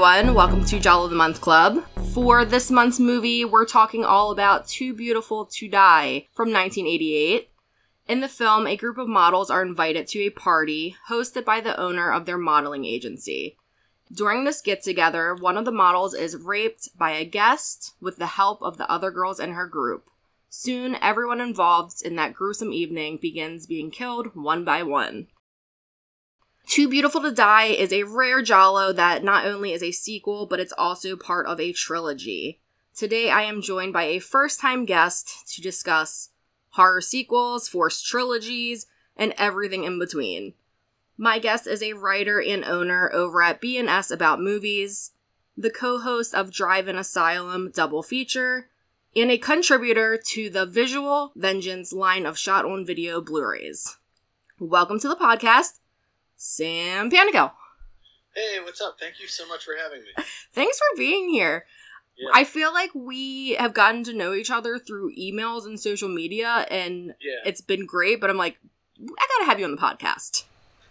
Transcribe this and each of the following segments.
everyone. Welcome to Giallo the Month Club. For this month's movie, we're talking all about Too Beautiful to Die from 1988. In the film, a group of models are invited to a party hosted by the owner of their modeling agency. During this get together, one of the models is raped by a guest with the help of the other girls in her group. Soon, everyone involved in that gruesome evening begins being killed one by one. Too Beautiful to Die is a rare giallo that not only is a sequel, but it's also part of a trilogy. Today, I am joined by a first time guest to discuss horror sequels, forced trilogies, and everything in between. My guest is a writer and owner over at B&S About Movies, the co-host of Drive-In Asylum Double Feature, and a contributor to the Visual Vengeance line of shot on video Blu-rays. Welcome to the podcast, Sam Panico. Hey, what's up? Thank you so much for having me. Thanks for being here. Yeah. I feel like we have gotten to know each other through emails and social media, and Yeah, it's been great, but I'm like, I gotta have you on the podcast.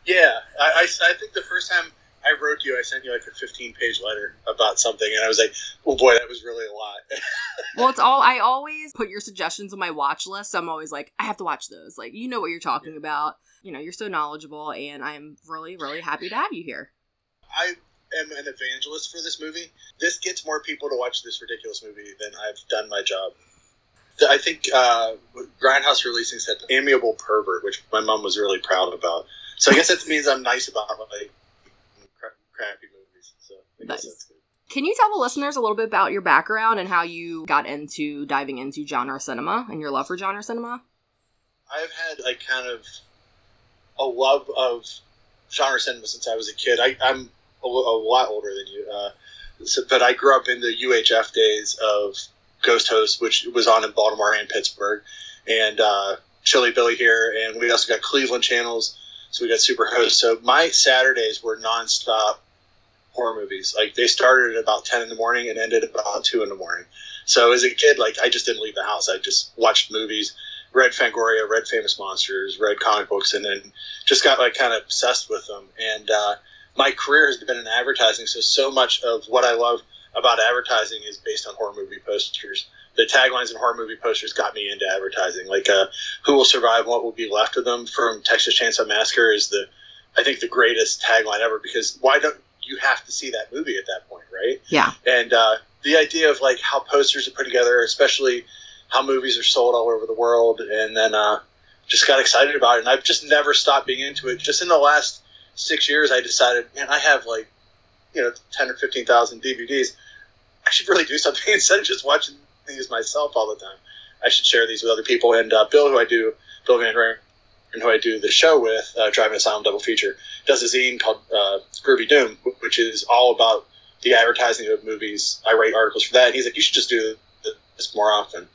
yeah. I, I, I think the first time I wrote you, I sent you like a 15 page letter about something, and I was like, oh boy, that was really a lot. Well, it's all I always put your suggestions on my watch list. So I'm always like, I have to watch those. Like, you know what you're talking about. You know, you're so knowledgeable, and I'm really, really happy to have you here. I am an evangelist for this movie. This gets more people to watch this ridiculous movie than I've done my job. I think uh, Grindhouse releasing said amiable pervert, which my mom was really proud about. So I guess that means I'm nice about like cra- crappy movies. So Nice. Can you tell the listeners a little bit about your background and how you got into diving into genre cinema and your love for genre cinema? I've had like kind of a love of genre cinema since I was a kid. I, I'm a, a lot older than you, uh, so, but I grew up in the UHF days of Ghost Host, which was on in Baltimore and Pittsburgh, and uh, Chilly Billy here, and we also got Cleveland channels, so we got Super Host. So my Saturdays were nonstop horror movies. Like they started at about ten in the morning and ended about two in the morning. So as a kid, like I just didn't leave the house. I just watched movies read Fangoria, read Famous Monsters, read comic books, and then just got like kind of obsessed with them. And uh, my career has been in advertising, so so much of what I love about advertising is based on horror movie posters. The taglines in horror movie posters got me into advertising. Like uh, "Who will survive? What will be left of them?" from Texas Chainsaw Massacre is the, I think, the greatest tagline ever. Because why don't you have to see that movie at that point, right? Yeah. and uh, the idea of like how posters are put together, especially how movies are sold all over the world, and then uh, just got excited about it. And I've just never stopped being into it. Just in the last six years, I decided, man, I have like you know ten or fifteen thousand DVDs. I should really do something instead of just watching these myself all the time. I should share these with other people. And uh, Bill, who I do, Bill Van Ryn, and who I do the show with, uh, Drive-In Asylum Double Feature, does a zine called uh, Groovy Doom, which is all about the advertising of movies. I write articles for that. And he's like, you should just do this more often.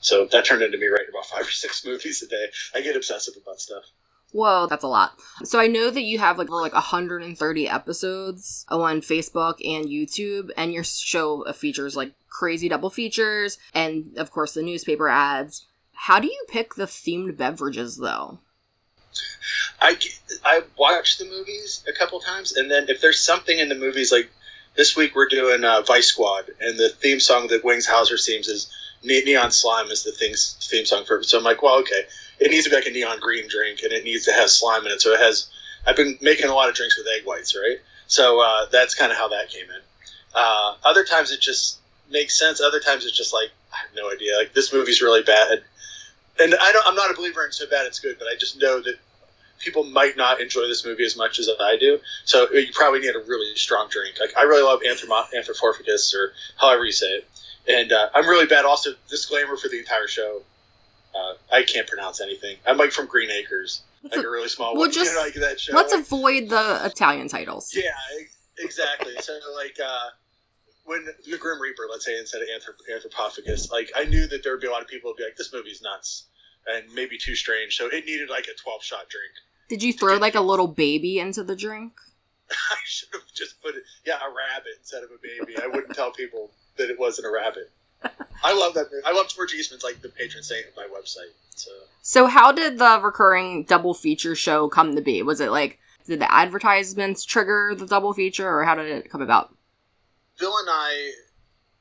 So that turned into me writing about five or six movies a day. I get obsessive about stuff. Whoa, that's a lot. So I know that you have like over like 130 episodes on Facebook and YouTube, and your show features like crazy double features, and of course the newspaper ads. How do you pick the themed beverages though? I, I watch the movies a couple times, and then if there's something in the movies, like this week we're doing uh, Vice Squad, and the theme song that Wings Hauser sings is Neon Slime is the thing's theme song for it. So I'm like, well, okay, it needs to be like a neon green drink, and it needs to have slime in it. So it has. I've been making a lot of drinks with egg whites, right? So uh, that's kind of how that came in. Uh, other times it just makes sense. Other times it's just like I have no idea. Like this movie's really bad, and I don't. I'm not a believer in so bad it's good, but I just know that people might not enjoy this movie as much as I do. So you probably need a really strong drink. Like I really love Anthropomorphicus or however you say it. And uh, I'm really bad. Also, disclaimer for the entire show: uh, I can't pronounce anything. I'm like from Green Acres, Let's, like a really small well, one. just- you know, like that show. let's avoid the Italian titles. yeah, exactly. so like uh, when the Grim Reaper, let's say instead of anthrop- Anthropophagus, like I knew that there would be a lot of people who'd be like, "This movie's nuts." And maybe too strange, so it needed like a 12 shot drink. Did you throw like a little baby into the drink? I should have just put it, yeah, a rabbit instead of a baby. I wouldn't tell people that it wasn't a rabbit. I love that. movie. I love George Eastman's like the patron saint of my website. So So how did the recurring double feature show come to be? Was it like did the advertisements trigger the double feature or how did it come about? Bill and I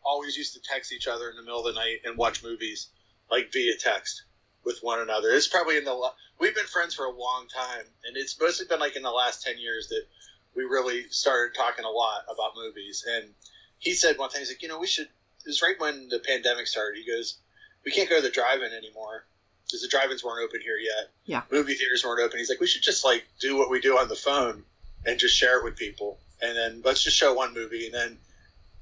always used to text each other in the middle of the night and watch movies like via text with one another. It's probably in the we've been friends for a long time, and it's mostly been like in the last ten years that we really started talking a lot about movies. And he said one thing, he's like, you know, we should. It was right when the pandemic started. He goes, we can't go to the drive-in anymore because the drive-ins weren't open here yet. Yeah. movie theaters weren't open. He's like, we should just like do what we do on the phone and just share it with people, and then let's just show one movie, and then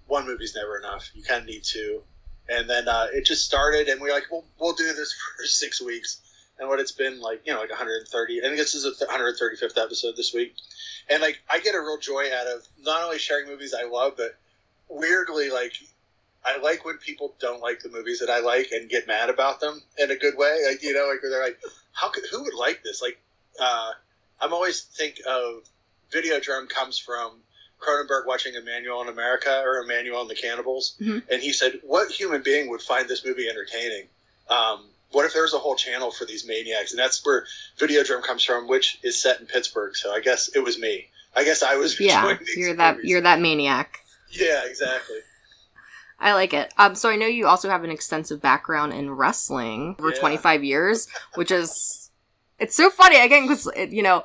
one movie's never enough. You kind of need two. And then uh, it just started, and we are like, well, we'll do this for six weeks. And what it's been like, you know, like 130. I think this is the 135th episode this week. And like, I get a real joy out of not only sharing movies I love, but weirdly, like, I like when people don't like the movies that I like and get mad about them in a good way. Like, you know, like, they're like, how could, who would like this? Like, uh, I'm always think of Videodrome comes from Cronenberg watching Emanuelle in America or Emmanuel and the Cannibals, Mhm. and he said, "What human being would find this movie entertaining? Um, what if there was a whole channel for these maniacs?" And that's where Videodrome comes from, which is set in Pittsburgh. So I guess it was me. I guess I was. Yeah, you're that movies. you're that maniac. Yeah, exactly. I like it. Um, so I know you also have an extensive background in wrestling for Yeah. 25 years, which is it's so funny again because you know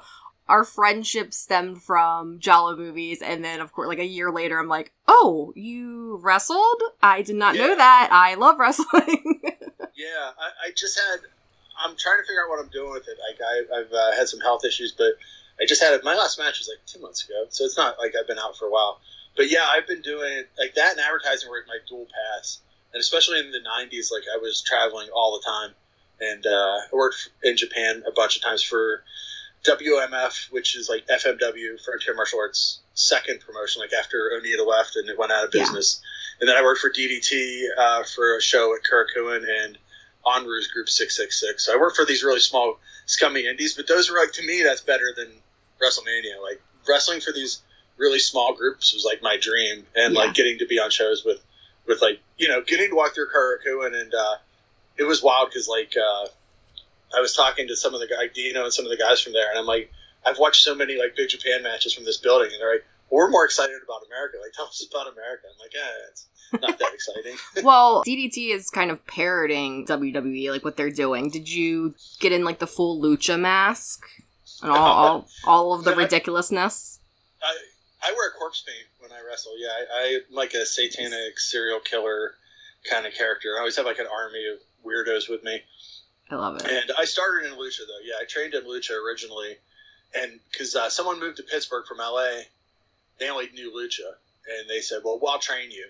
our friendship stemmed from giallo movies, and then of course, like a year later, I'm like, oh, you wrestled? I did not know that. I love wrestling. Yeah, I, I just had. I'm trying to figure out what I'm doing with it. Like I, I've uh, had some health issues, but I just had. My last match was like two months ago, so it's not like I've been out for a while. But yeah, I've been doing like that and advertising were my dual paths, and especially in the '90s, like I was traveling all the time, and uh, I worked in Japan a bunch of times for WMF, which is like FMW Frontier Martial Arts second promotion, like after Onita left and it went out of Yeah. business. And then I worked for DDT uh, for a show at Korakuen and Onryo's Group 666. So I worked for these really small, scummy indies, but those were like, to me, that's better than WrestleMania. Like, wrestling for these really small groups was like my dream. And Yeah. like getting to be on shows with, with like, you know, getting to walk through Korakuen and uh, it was wild because like, uh, I was talking to some of the guy Dino and some of the guys from there, and I'm like, I've watched so many like big Japan matches from this building, and they're like, we're more excited about America. Like, tell us about America. I'm like, yeah, it's not that exciting. well, DDT is kind of parroting WWE, like what they're doing. Did you get in like the full lucha mask and all all, all of the ridiculousness? I I wear corpse paint when I wrestle. Yeah, I, I'm like a satanic serial killer kind of character. I always have like an army of weirdos with me. I love it. And I started in lucha though. Yeah, I trained in lucha originally, and because uh, someone moved to Pittsburgh from LA, they only knew lucha, and they said, "Well, well, I'll train you."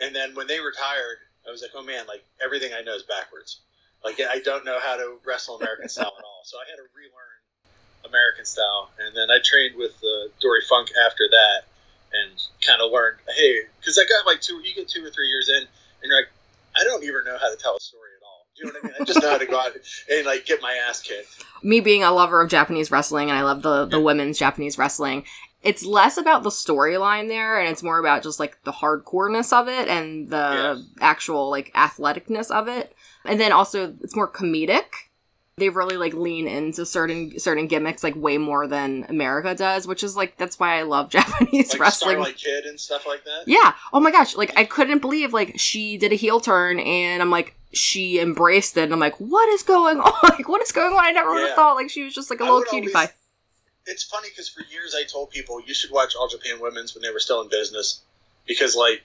And then when they retired, I was like, "Oh man, like everything I know is backwards. Like I don't know how to wrestle American style at all." So I had to relearn American style, and then I trained with uh, Dory Funk after that, and kind of learned, hey, because I got like two, you get two or three years in, and you're like, I don't even know how to tell a story at all. Do you know what I mean? I just know how to go out and like get my ass kicked. me being a lover of Japanese wrestling and I love the the women's Japanese wrestling, it's less about the storyline there and it's more about just like the hardcoreness of it and the actual like athleticness of it. And then also it's more comedic. They really like lean into certain certain gimmicks like way more than America does, which is like that's why I love Japanese Like wrestling. Starlight Kid and stuff like that. Yeah. Oh my gosh. Like I couldn't believe like she did a heel turn and I'm like she embraced it and I'm like, what is going on? Like what is going on? I never would have thought like she was just like a I little cutie always- pie. It's funny because for years I told people you should watch All Japan Women's when they were still in business because like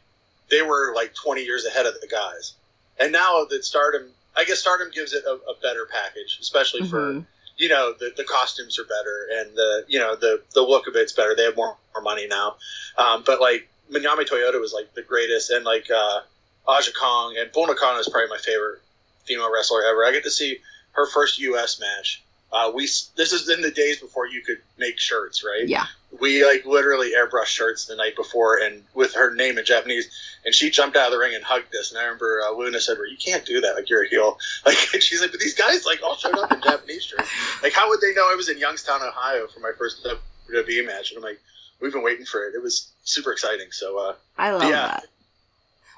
they were like 20 years ahead of the guys, and now that Stardom, I guess Stardom gives it a, a better package, especially for Mhm. you know the, the costumes are better and the you know the the look of it's better. They have more, more money now, um, but like Manami Toyota was like the greatest, and like uh, Aja Kong and Bull Nakano is probably my favorite female wrestler ever. I get to see her first U.S. match. Uh, we this is in the days before you could make shirts, right? Yeah. We like literally airbrushed shirts the night before, and with her name in Japanese, and she jumped out of the ring and hugged us. And I remember uh, Luna said, "Well, you can't do that. Like you're a heel." Like and she's like, "But these guys like all showed up in Japanese shirts. Like how would they know I was in Youngstown, Ohio for my first WWE match?" And I'm like, "We've been waiting for it. It was super exciting." So uh, I love Yeah. that.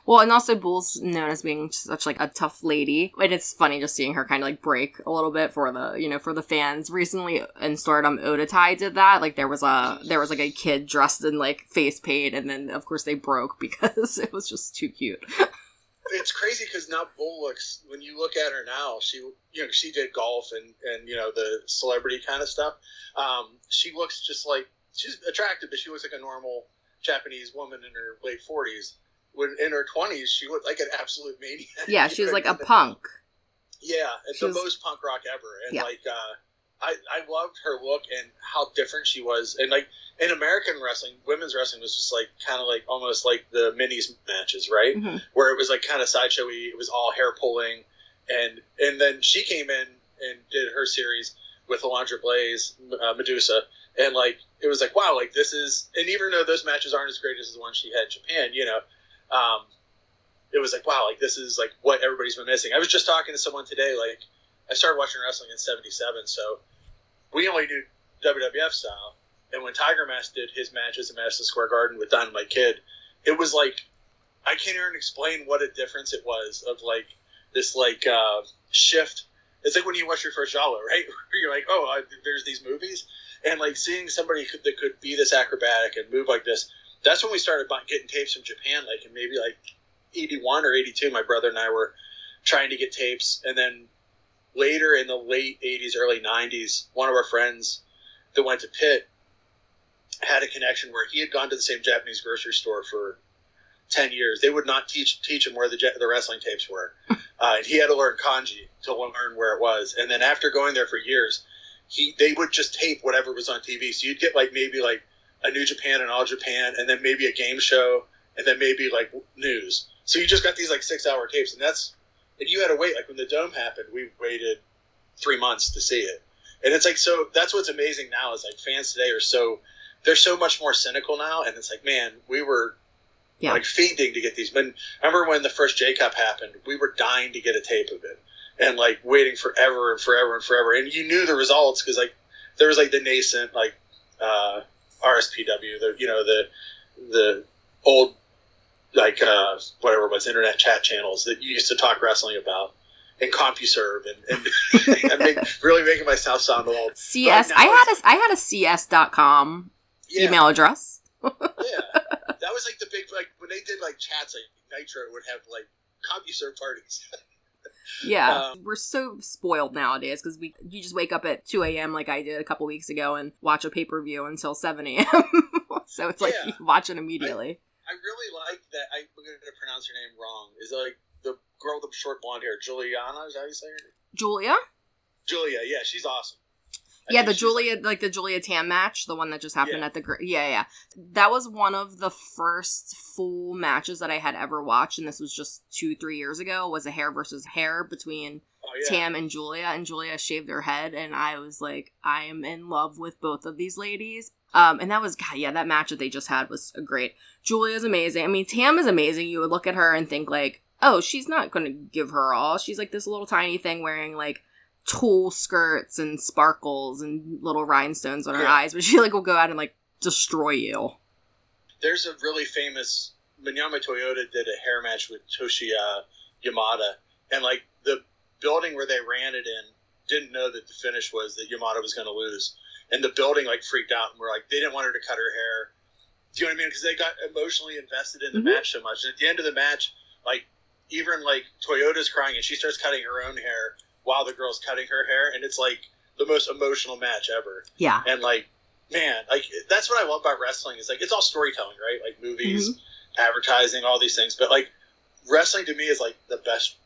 Well, and also Bull's known as being such like a tough lady, and it's funny just seeing her kind of like break a little bit for the you know for the fans. Recently in Stardom, Otatai did that. Like there was a there was like a kid dressed in like face paint, and then of course they broke because it was just too cute. it's crazy because now Bull looks when you look at her now, she you know she did golf and and you know the celebrity kind of stuff. Um, she looks just like she's attractive, but she looks like a normal Japanese woman in her late forties. When in her twenties, she looked like an absolute maniac. Yeah, she was like a punk. Yeah, it's the most punk rock ever, and yeah. like uh, I I loved her look and how different she was, and like in American wrestling, women's wrestling was just like kind of like almost like the minis matches, right? Mm-hmm. Where it was like kind of sideshowy. It was all hair pulling, and and then she came in and did her series with Alundra Blayze, uh, Medusa, and like it was like wow, like this is. And even though those matches aren't as great as the one she had in Japan, you know, um, it was like wow, like this is like what everybody's been missing. I was just talking to someone today, like I started watching wrestling in '77, so we only do WWF style and when Tiger Mask did his matches in Madison Square Garden with Dynamite Kid, it was like I can't even explain what a difference it was of like this like uh, shift. It's like when you watch your first Giallo, right? Where you're like, oh, I, there's these movies, and like seeing somebody that could be this acrobatic and move like this. That's when we started getting tapes from Japan, like in maybe like 81 or 82. My brother and I were trying to get tapes, and then later in the late 80s, early 90s, one of our friends that went to Pitt had a connection where he had gone to the same Japanese grocery store for ten years. They would not teach teach him where the the wrestling tapes were, uh, and he had to learn kanji to learn where it was. And then after going there for years, he they would just tape whatever was on TV. So you'd get like maybe like a New Japan and All Japan, and then maybe a game show, and then maybe like news. So you just got these like six hour tapes, and that's and you had to wait. Like when the dome happened, we waited three months to see it, and it's like so. That's what's amazing now is like fans today are so they're so much more cynical now, and it's like, man, we were yeah. like fiending to get these. But remember when the first J Cup happened? We were dying to get a tape of it, and like waiting forever and forever and forever. And you knew the results because like there was like the nascent like uh, RSPW, the you know the the old like uh, whatever it was internet chat channels that you used to talk wrestling about and CompuServe and, and, and make, really making myself sound old. CS. I had a I had a CS.com yeah. email address. yeah, that was like the big like when they did like chats like Nitro would have like CompuServe parties. yeah, um, we're so spoiled nowadays because we you just wake up at two a.m. like I did a couple weeks ago and watch a pay per view until seven a.m. so it's like yeah. you watch it immediately. I, I really like that. I'm going to pronounce your name wrong. Is it like the girl with the short blonde hair, Juliana? Is that how you say her? Giulia. Giulia, yeah, she's awesome yeah, the Giulia, like the Giulia Tam match, the one that just happened yeah. at the yeah, yeah. That was one of the first full matches that I had ever watched, and this was just two, three years ago. Was a hair versus hair between oh, yeah. Tam and Giulia, and Giulia shaved her head, and I was like, I am in love with both of these ladies. Um, and that was God, yeah, that match that they just had was great. Giulia's amazing. I mean, Tam is amazing. You would look at her and think like, oh, she's not going to give her all. She's like this little tiny thing wearing like tulle skirts and sparkles and little rhinestones on her yeah. eyes, but she like will go out and like destroy you. There's a really famous Manami Toyota did a hair match with Toshiyo Yamada, and like the building where they ran it in didn't know that the finish was that Yamada was going to lose, and the building like freaked out and were like they didn't want her to cut her hair. Do you know what I mean? Because they got emotionally invested in the mm-hmm. match so much. And at the end of the match, like even like Toyota's crying and she starts cutting her own hair while the girl's cutting her hair, and it's like the most emotional match ever. Yeah. And like, man, like that's what I love about wrestling is like it's all storytelling, right? Like movies, mm-hmm. advertising, all these things. But like wrestling to me is like the best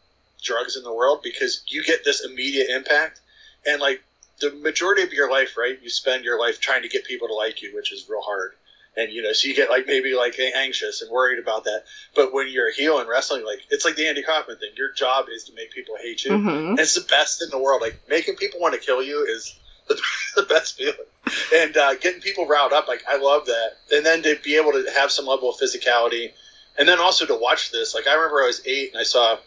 drugs in the world because you get this immediate impact, and like the majority of your life, right? You spend your life trying to get people to like you, which is real hard and you know, so you get like maybe like anxious and worried about that. But when you're a heel in wrestling, like it's like the Andy Kaufman thing. Your job is to make people hate you. Mm-hmm. And it's the best in the world. Like making people want to kill you is the, the best feeling. And uh, getting people riled up, like I love that. And then to be able to have some level of physicality, and then also to watch this. Like I remember I was eight and I saw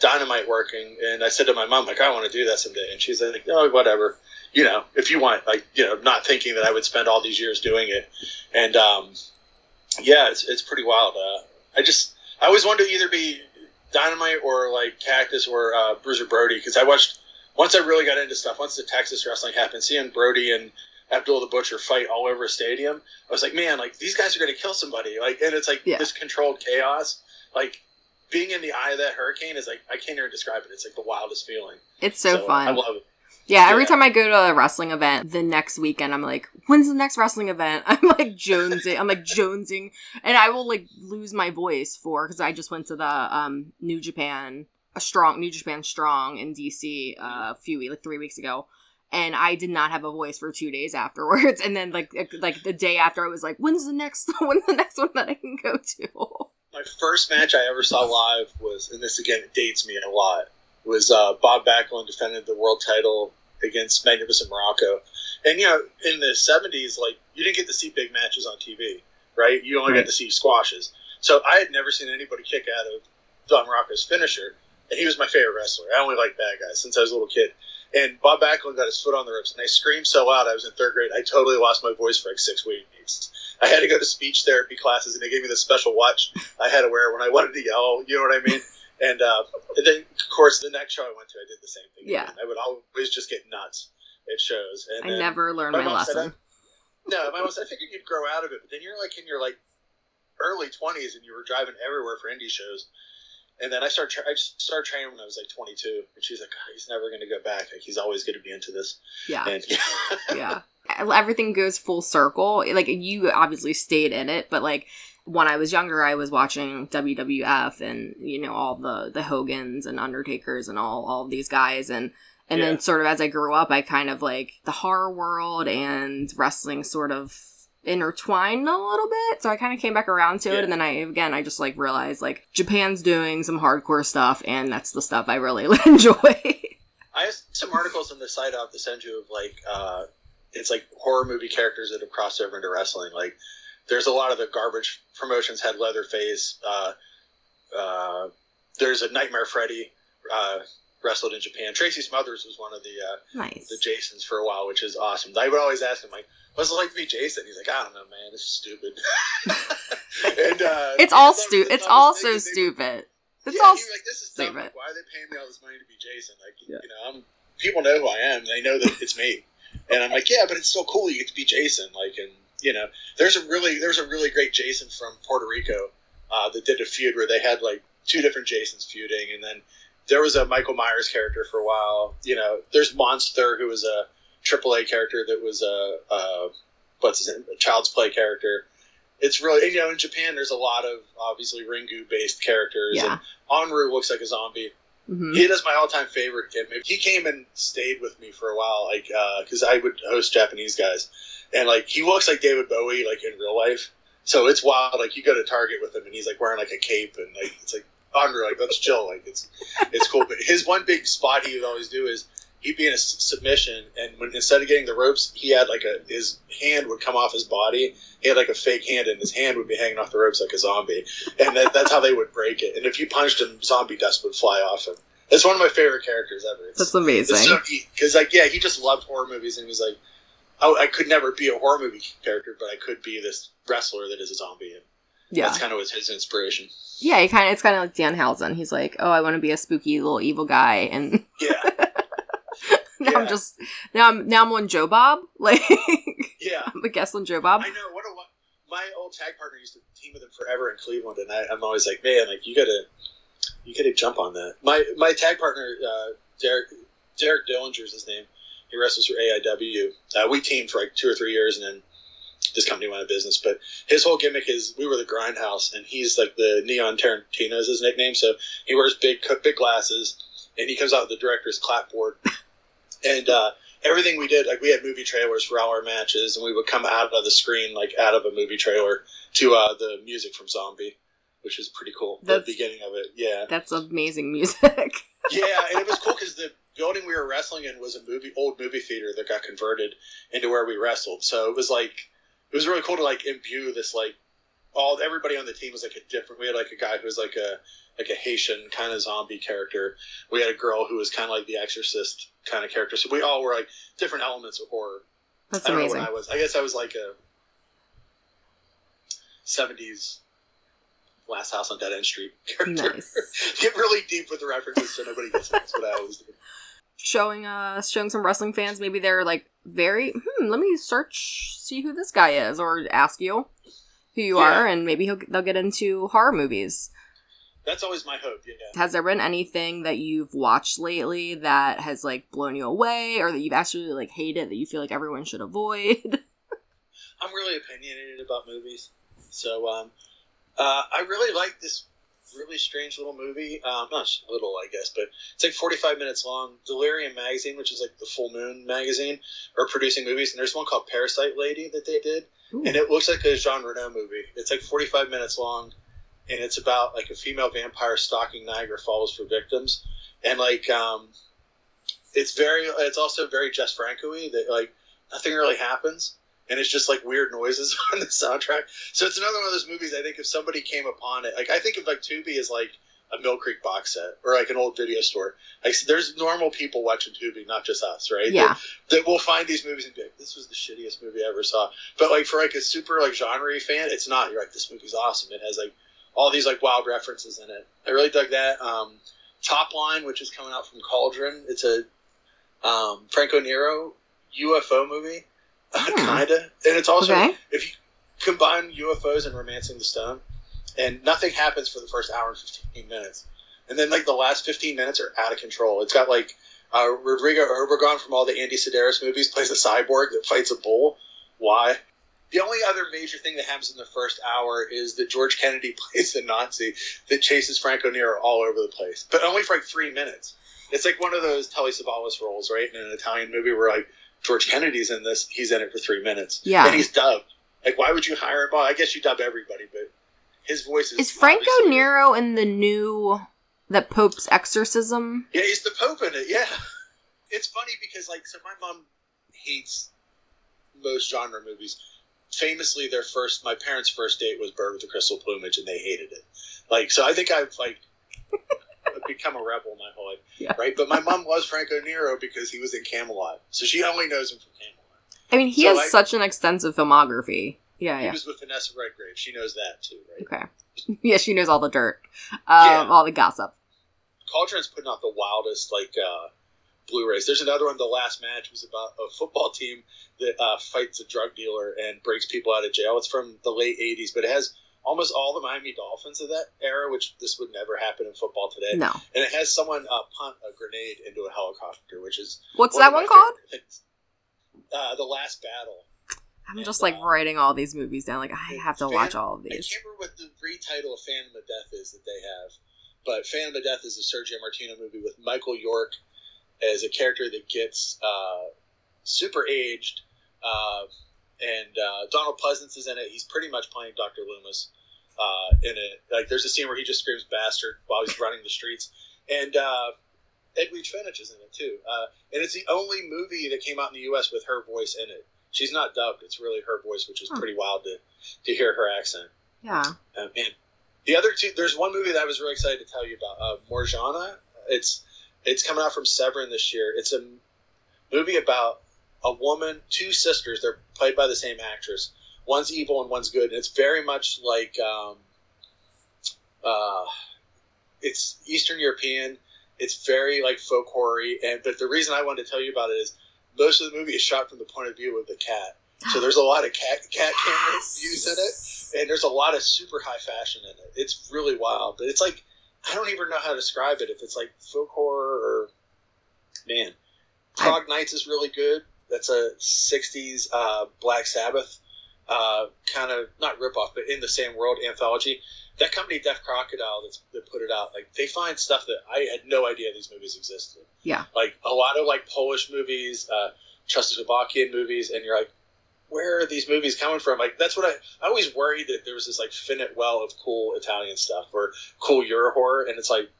Dynamite working, and I said to my mom, like I want to do that someday. And she's like, oh, whatever you know, if you want, like, you know, not thinking that I would spend all these years doing it. And, um, yeah, it's, it's pretty wild. Uh, I just, I always wanted to either be Dynamite or like Cactus or uh, Bruiser Brody because I watched once I really got into stuff. Once the Texas wrestling happened, seeing Brody and Abdul the Butcher fight all over a stadium, I was like, man, like these guys are going to kill somebody. Like, and it's like Yeah. this controlled chaos. Like being in the eye of that hurricane is like I can't even describe it. It's like the wildest feeling. It's so, fun. I love it. Yeah, every time I go to a wrestling event, the next weekend I'm like, when's the next wrestling event? I'm like jonesing. I'm like jonesing, and I will like lose my voice for because I just went to the um New Japan, a strong New Japan Strong in DC uh, a few weeks, like three weeks ago, and I did not have a voice for two days afterwards. And then like like the day after, I was like, when's the next when's the next one that I can go to? My first match I ever saw live was, and this again dates me a lot, was uh, Bob Backlund defended the world title against Magnificent Muraco. And, you know, in the 70s, like, you didn't get to see big matches on TV, right? You only Right. got to see squashes. So I had never seen anybody kick out of Don Muraco's finisher, and he was my favorite wrestler. I only liked bad guys since I was a little kid. And Bob Backlund got his foot on the ropes, and I screamed so loud I was in third grade, I totally lost my voice for like six weeks. I had to go to speech therapy classes, and they gave me this special watch I had to wear when I wanted to yell. You know what I mean? And, uh, and then, of course, the next show I went to, I did the same thing. Yeah. I would always just get nuts at shows. And I never learned my my mom said, lesson. no, my mom said, I figured you'd grow out of it, but then you're like in your like early 20s and you were driving everywhere for indie shows. And then I started, tra- I started training when I was like 22, and she's like, "God, he's never going to go back. Like he's always going to be into this. Yeah. And yeah everything goes full circle like you obviously stayed in it but like when i was younger i was watching wwf and you know all the the hogans and undertakers and all all these guys and and Yeah. then sort of as i grew up i kind of like the horror world and wrestling sort of intertwined a little bit so i kind of came back around to Yeah. it and then i again i just like realized like japan's doing some hardcore stuff and that's the stuff i really enjoy I have some articles on the site I'll have to send you of like uh, it's like horror movie characters that have crossed over into wrestling. Like there's a lot of the garbage promotions had Leatherface. Uh, uh, there's a Nightmare Freddy uh, wrestled in Japan. Tracy Smothers was one of the uh, nice the Jasons for a while, which is awesome. I would always ask him like, "What's it like to be Jason?" He's like, "I don't know, man. This is stupid." and uh, it's all thought it stu- was the it's all so they stupid it's yeah, all he was like, this is stupid. Like, why are they paying me all this money to be Jason? Like, Yeah. you know, I'm people know who I am. They know that it's me, and I'm like, yeah, but it's still cool. You get to be Jason. Like, and you know, there's a really there's a really great Jason from Puerto Rico uh, that did a feud where they had like two different Jasons feuding, and then there was a Michael Myers character for a while. You know, there's Monster who was a AAA character that was a, a what's his name, a Child's Play character. It's really, you know, in Japan, there's a lot of obviously Ringu based characters. yeah And Onryo looks like a zombie. hmm He is my all-time favorite kid. He came and stayed with me for a while, like because I would host Japanese guys, and like he looks like David Bowie, like in real life. So it's wild. Like you go to Target with him, and he's like wearing like a cape, and like it's like Andre, like let's chill. Like it's it's cool. But his one big spot he would always do is he'd be in a submission, and when instead of getting the ropes, he had like a his hand would come off his body. He had like a fake hand, and his hand would be hanging off the ropes like a zombie, and that, that's how they would break it. And if you punched him, zombie dust would fly off him. It's one of my favorite characters ever. It's, That's amazing. it's so because like yeah, he just loved horror movies, and he was like, oh, I could never be a horror movie character, but I could be this wrestler that is a zombie. And yeah. that's kind of was his inspiration. Yeah, he kind of it's kind of like Danhausen. He's like, "Oh, I want to be a spooky little evil guy," and Yeah, now I'm just now I'm now I'm on Joe Bob. Like yeah. I'm a guest on Joe Bob. I know. What a my old tag partner used to team with him forever in Cleveland, and I, I'm always like, man, like you gotta, you gotta jump on that. My my tag partner, uh, Derek Derek Dillinger's his name. He wrestles for AIW. Uh, we teamed for like two or three years, and then this company went out of business. But his whole gimmick is we were the Grindhouse, and he's like the Neon Tarantino is his nickname. So he wears big big glasses, and he comes out with the director's clapboard, and. uh everything we did, like we had movie trailers for all our matches, and we would come out of the screen, like out of a movie trailer, to uh, the music from Zombie, which is pretty cool. That's- the beginning of it, yeah, That's amazing music. yeah, and it was cool because the building we were wrestling in was a movie, old movie theater that got converted into where we wrestled. So it was like, it was really cool to like imbue this like all everybody on the team was like a different. We had like a guy who was like a like a Haitian kind of zombie character. We had a girl who was kind of like the Exorcist kind of character. So we all were like different elements of horror. That's I don't amazing. know what I was. I guess I was like a seventies Last House on Dead End Street character. Nice. Get really deep with the references so nobody gets it. That's what I always do. Showing us showing some wrestling fans maybe they're like very hmm, let me search see who this guy is or ask you who you Yeah. are and maybe he'll, they'll get into horror movies. That's always my hope. Yeah. Has there been anything that you've watched lately that has like blown you away or that you've actually like hated that you feel like everyone should avoid? I'm really opinionated about movies, so um, uh, I really like this really strange little movie. Um, not little, I guess, but it's like 45 minutes long. Delirium Magazine, which is like the Full Moon magazine, are producing movies, and there's one called Parasite Lady that they did, and it looks like a Jean Rollin movie. It's like 45 minutes long, and it's about like a female vampire stalking Niagara Falls for victims, and like um, it's very, it's also very Jess Franco-y that like nothing really happens and it's just like weird noises on the soundtrack. So it's another one of those movies. I think if somebody came upon it, like I think of like Tubi as like a Mill Creek box set or like an old video store. Like there's normal people watching Tubi, not just us, right? yeah. That, that will find these movies and be like, this was the shittiest movie I ever saw. But like for like a super like genre fan, it's not. You're like, this movie's awesome. It has like all these like wild references in it. I really dug that. Um, Top Line, which is coming out from Cauldron. It's a um, Franco Nero UFO movie, Hmm. kinda, and it's also Okay. if you combine UFOs and Romancing the Stone, and nothing happens for the first hour and fifteen minutes, and then like the last fifteen minutes are out of control. It's got like uh, Rodrigo Obregon from all the Andy Sidaris movies plays a cyborg that fights a bull. Why? The only other major thing that happens in the first hour is that George Kennedy plays the Nazi that chases Franco Nero all over the place, but only for like three minutes. It's like one of those Telly Savalas roles, right? In an Italian movie where like George Kennedy's in this, he's in it for three minutes. Yeah. And he's dubbed. Like, why would you hire him? Well, I guess you dub everybody, but his voice is. Is Franco Nero in the new that Pope's exorcism? Yeah, he's the Pope in it. Yeah, it's funny because like, so my mom hates most genre movies. Famously, their first, my parents' first date was Bird with the Crystal Plumage, and they hated it. Like, so I think I've like become a rebel my whole life, Yeah. right? But my mom loves Franco Nero because he was in Camelot, so she only knows him from Camelot. I mean, he So has I- such an extensive filmography. Yeah, He yeah. was with Vanessa Redgrave. She knows that too, right? Okay. yeah, she knows all the dirt, um, Yeah. all the gossip. Cauldron's putting out the wildest like uh, Blu-rays. There's another one. The last match was about a football team that uh, fights a drug dealer and breaks people out of jail. It's from the late '80s, but it has almost all the Miami Dolphins of that era, which this would never happen in football today. No. And it has someone uh, punt a grenade into a helicopter, which is What's one that one called? Uh, the Last Battle. I'm just like writing all these movies down. Like I have to Fan- watch all of I these. can't remember what the retitle of Phantom of Death is that they have, but Phantom of Death is a Sergio Martino movie with Michael York as a character that gets uh, super aged, uh, and uh, Donald Pleasence is in it. He's pretty much playing Doctor Loomis uh, in it. Like there's a scene where he just screams "bastard" while he's running the streets, and uh, Edwige Fenech is in it too. Uh, and it's the only movie that came out in the U.S. with her voice in it. She's not dubbed; it's really her voice, which is Huh. pretty wild to to hear her accent. Yeah. Uh, man, the other two. There's one movie that I was really excited to tell you about. Uh, Morgiana. It's it's coming out from Severin this year. It's a movie about a woman, two sisters. They're played by the same actress. One's evil and one's good, and it's very much like um, uh, it's Eastern European. It's very like folk horror and but the reason I wanted to tell you about it is most of the movie is shot from the point of view of the cat. So there's a lot of cat cat camera views in it and there's a lot of super high fashion in it. It's really wild, but it's like I don't even know how to describe it. If it's like folk horror or man, Prague Nights is really good. That's a '60s uh, Black Sabbath uh, kind of not ripoff, but in the same world anthology. That company, Deaf Crocodile, that's, that put it out, like they find stuff that I had no idea these movies existed. Yeah. like a lot of like Polish movies, uh, Czechoslovakian movies, and you're like, where are these movies coming from? Like that's what I I always worried that there was this like finite well of cool Italian stuff or cool Euro horror, and it's like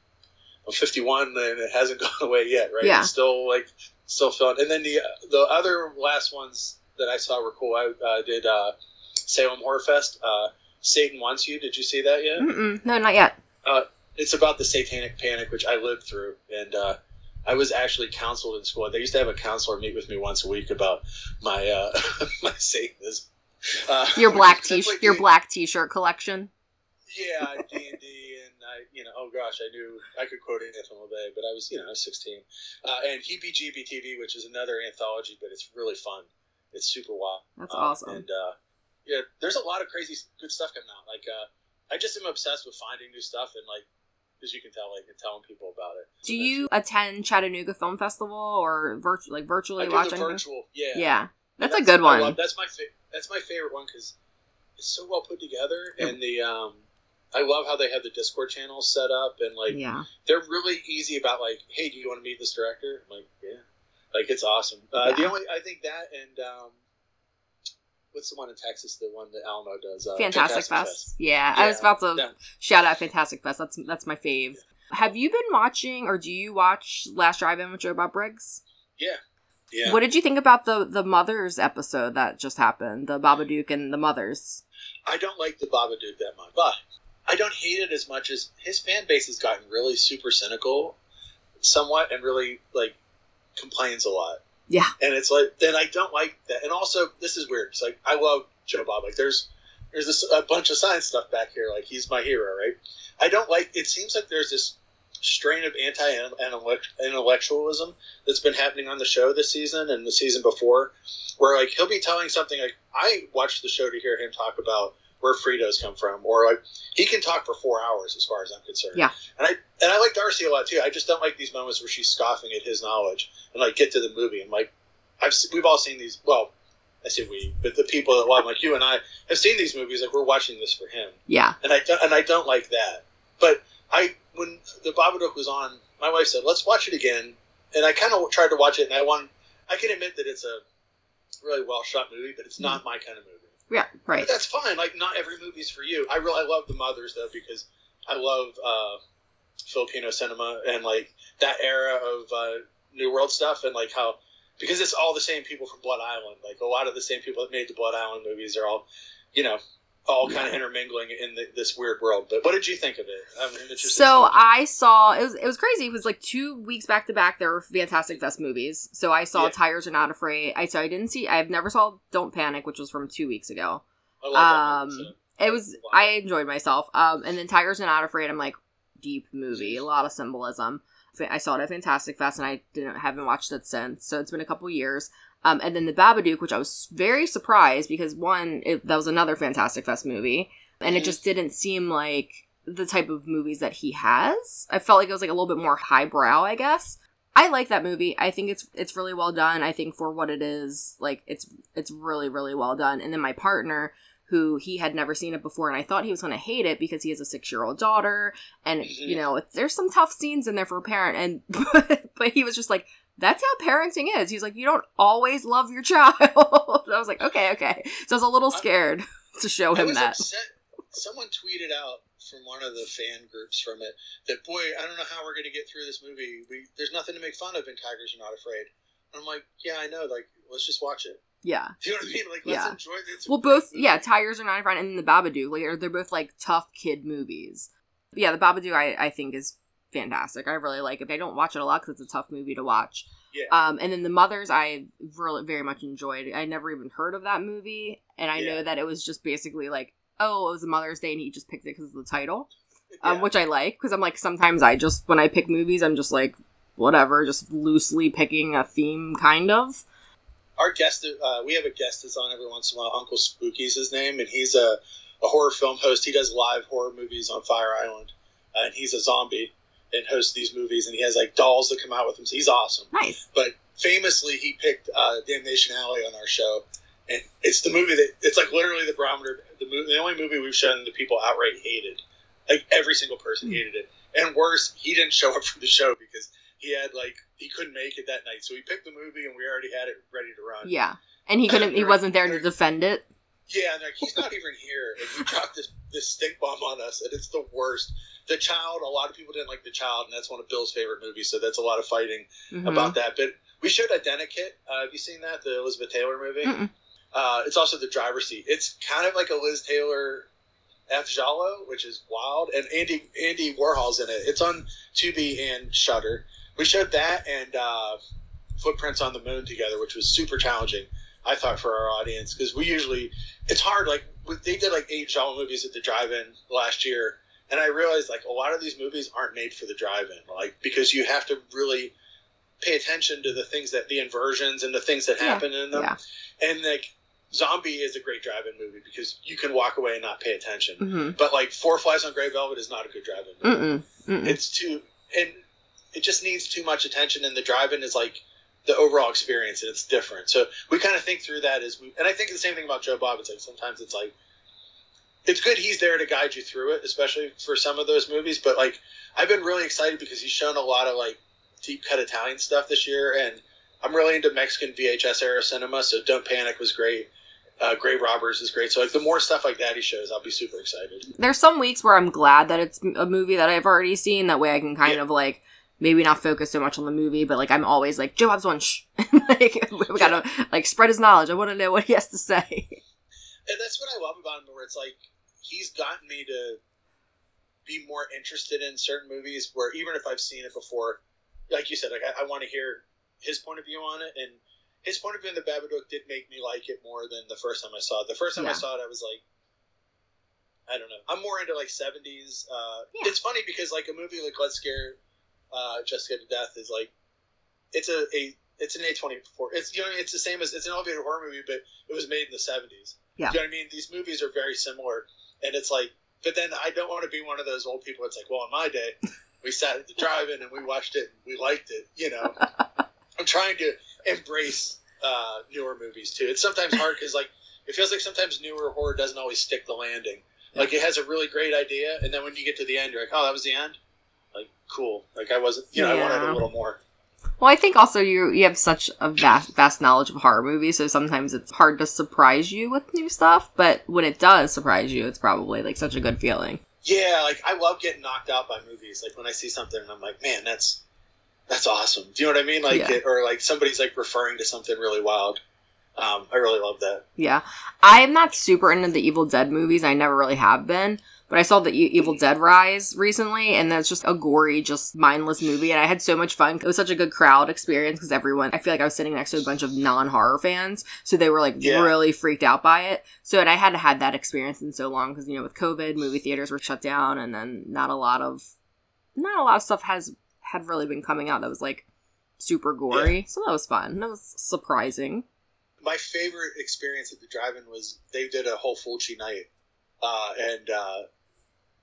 I'm 51 and it hasn't gone away yet, right? Yeah. It's still like still fun. And then the the other last ones that I saw were cool. I uh, did uh, Salem Horror Fest. Uh, Satan Wants You. Did you see that yet? Mm-mm. No, not yet. It's about the Satanic Panic, which I lived through, and uh, I was actually counseled in school. They used to have a counselor meet with me once a week about my uh, my Satanism. Uh, Your black t definitely- your black t-shirt collection. yeah, D and D, and I, you know, oh gosh, I knew I could quote Anton LaVey, but I was, you know, I was 16. Uh, and Heebie Jeebie TV, which is another anthology, but it's really fun. It's super wild. That's Um, awesome. And uh, yeah, there's a lot of crazy good stuff coming out. Like, uh, I just am obsessed with finding new stuff and like, as you can tell, like, and telling people about it. So Do that's you attend Chattanooga Film Festival or virtu- like virtually I watch virtual. Yeah. Yeah, that's, a good one. love- that's my fa- that's my favorite one because it's so well put together, and the um, I love how they have the Discord channels set up, and like yeah, they're really easy about like, hey, do you want to meet this director? I'm like, yeah, like it's awesome. Uh, The only I think that and um, what's the one in Texas? The one that Alamo does. Uh, Fantastic, Fest. Yeah, I was about to yeah. shout out Fantastic Fest. That's that's my fave. Have you been watching or do you watch Last Drive-In with Joe Bob Briggs? Yeah, yeah. What did you think about the the Mothers episode that just happened? The Babadook and the Mothers. I don't like the Babadook that much, but I don't hate it as much as his fan base has gotten really super cynical, somewhat, and really like complains a lot. Yeah. and it's like, then I don't like that. And also, this is weird. It's like I love Joe Bob. Like, there's there's this, a bunch of science stuff back here. Like, he's my hero, right? I don't like. It seems like there's this strain of anti-intellectualism that's been happening on the show this season and the season before, where like he'll be telling something like I watched the show to hear him talk about where Fritos come from, or like he can talk for four hours as far as I'm concerned. Yeah. and I and I like Darcy a lot too. I just don't like these moments where she's scoffing at his knowledge and like get to the movie and like I've we've all seen these. Well, I say we, but the people that love like you and I have seen these movies. Like we're watching this for him Yeah, and I don't, and I don't like that. But I when the Babadook was on, my wife said, "Let's watch it again," and I kind of tried to watch it, and I want I can admit that it's a really well shot movie, but it's not mm-hmm. my kind of movie. Yeah, right. But that's fine. Like not every movie's for you. I really I love the Mothers though because I love uh, Filipino cinema and like that era of uh, New World stuff and like how because it's all the same people from Blood Island. Like a lot of the same people that made the Blood Island movies are all, you know, all kind of intermingling in the, this weird world. But what did you think of it? I'm interested. So I saw it was it was crazy. It was like two weeks back to back. There were Fantastic Fest movies. So I saw Yeah. Tigers Are Not Afraid. I so I didn't see. I've never saw Don't Panic, which was from two weeks ago. I love movie, Um, so. It was I enjoyed myself. Um, and then Tigers Are Not Afraid. I'm like deep movie, a lot of symbolism. I saw it at Fantastic Fest, and I didn't haven't watched it since. So it's been a couple years. Um, and then the Babadook, which I was very surprised because one, it, that was another Fantastic Fest movie, and it Mhm. just didn't seem like the type of movies that he has. I felt like it was like a little bit more highbrow, I guess. I like that movie. I think it's it's really well done. I think for what it is, like it's it's really really well done. And then my partner, who he had never seen it before, and I thought he was going to hate it because he has a six year old daughter, and you Mhm. know it's, there's some tough scenes in there for a parent. And but, but he was just like, that's how parenting is. He's like, you don't always love your child. I was like, okay, okay. So I was a little scared to show I him that. upset. Someone tweeted out from one of the fan groups from it that boy, I don't know how we're going to get through this movie. We there's nothing to make fun of in Tigers Are Not Afraid. And I'm like, yeah, I know. Like, let's just watch it. Yeah. Do you know what I mean? Like, let's Yeah. enjoy this. Well, both movie. yeah, Tigers are not fine, and the Babadook, like, are- they're both like tough kid movies. But yeah, the Babadook I, I think is fantastic. I really like it. I don't watch it a lot because it's a tough movie to watch. Yeah. Um, and then the Mothers I really very much enjoyed. I never even heard of that movie, and I Yeah. know that it was just basically like, oh, it was a Mother's Day, and he just picked it because of the title, um, which I like because I'm like sometimes I just when I pick movies I'm just like whatever, just loosely picking a theme, kind of. our guest, uh, we have a guest that's on every once in a while. Uncle Spooky's his name, and he's a, a horror film host. He does live horror movies on Fire Island, uh, and he's a zombie and hosts these movies. And he has like dolls that come out with him. So he's awesome. Nice. But famously, he picked uh, Damnation Alley on our show, and it's the movie that it's like literally the barometer. The movie, the only movie we've shown that people outright hated. Like every single person Hmm. hated it, and worse, he didn't show up for the show because he had like he couldn't make it that night. So he picked the movie, and we already had it ready to run. Yeah, and he couldn't. He wasn't there to defend it. Yeah, and like he's not even here, and he dropped this this stink bomb on us, and it's the worst. The Child, a lot of people didn't like The Child, and that's one of Bill's favorite movies, so that's a lot of fighting Mhm. about that. But we showed Identikit. Uh, have you seen that? The Elizabeth Taylor movie. Uh, it's also the driver's seat. It's kind of like a Liz Taylor F. Giallo, which is wild, and Andy Andy Warhol's in it. It's on Tubi and Shutter. We showed that and uh, Footprints on the Moon together, which was super challenging. I thought for our audience because we usually it's hard. Like they did like eight giallo movies at the drive-in last year, and I realized like a lot of these movies aren't made for the drive-in, like because you have to really pay attention to the things that the inversions and the things that happen in them, yeah. and like Zombie is a great drive-in movie because you can walk away and not pay attention. Mm-hmm. But like Four Flies on Grey Velvet is not a good drive-in movie. Mm-mm. Mm-mm. It's too and it just needs too much attention, and the drive-in is like the overall experience, and it's different. So we kind of think through that as we, and I think the same thing about Joe Bob. It's like sometimes it's like it's good he's there to guide you through it, especially for some of those movies. But like I've been really excited because he's shown a lot of like deep cut Italian stuff this year, and I'm really into Mexican VHS era cinema. So Don't Panic was great. Uh, Grave Robbers is great. So like the more stuff like that he shows, I'll be super excited. There's some weeks where I'm glad that it's a movie that I've already seen. That way I can kind Yeah. of like maybe not focus so much on the movie, but like I'm always like Joe Bob's one. Shh. like we gotta like spread his knowledge. I want to know what he has to say. and that's what I love about him. Where it's like he's gotten me to be more interested in certain movies. Where even if I've seen it before, like you said, like I, I want to hear his point of view on it, and his point of view in the Babadook did make me like it more than the first time I saw it. The first time Yeah. I saw it, I was like. I don't know. I'm more into like 70s. Uh, Yeah. It's funny because like a movie like Let's Scare uh, Jessica to Death is like it's a, a it's an A24. It's you know it's the same as it's an elevated horror movie, but it was made in the 70s. Yeah. You know what I mean? These movies are very similar, and it's like, but then I don't want to be one of those old people. It's like, well, in my day, we sat at the drive-in and we watched it, and we liked it. You know, I'm trying to embrace uh, newer movies too. It's sometimes hard because like it feels like sometimes newer horror doesn't always stick the landing. Like it has a really great idea, and then when you get to the end, you're like, oh, that was the end. Like cool. Like I wasn't, you know, I wanted a little more. Well, I think also you you have such a vast vast knowledge of horror movies, so sometimes it's hard to surprise you with new stuff. But when it does surprise you, it's probably like such a good feeling. Yeah, like I love getting knocked out by movies. Like when I see something and I'm like, man, that's that's awesome. Do you know what I mean? Like, Yeah. it, or like somebody's like referring to something really wild. Um, I really love that. Yeah, I am not super into the Evil Dead movies. I never really have been. But I saw the Evil Dead Rise recently, and that's just a gory, just mindless movie. And I had so much fun. It was such a good crowd experience because everyone, I feel like I was sitting next to a bunch of non horror fans. So they were like Yeah. really freaked out by it. So, and I hadn't had that experience in so long because, you know, with COVID, movie theaters were shut down, and then not a lot of, not a lot of stuff has, had really been coming out that was like super gory. So that was fun. That was surprising. My favorite experience at the drive-in was they did a whole Fulci night, uh, and uh,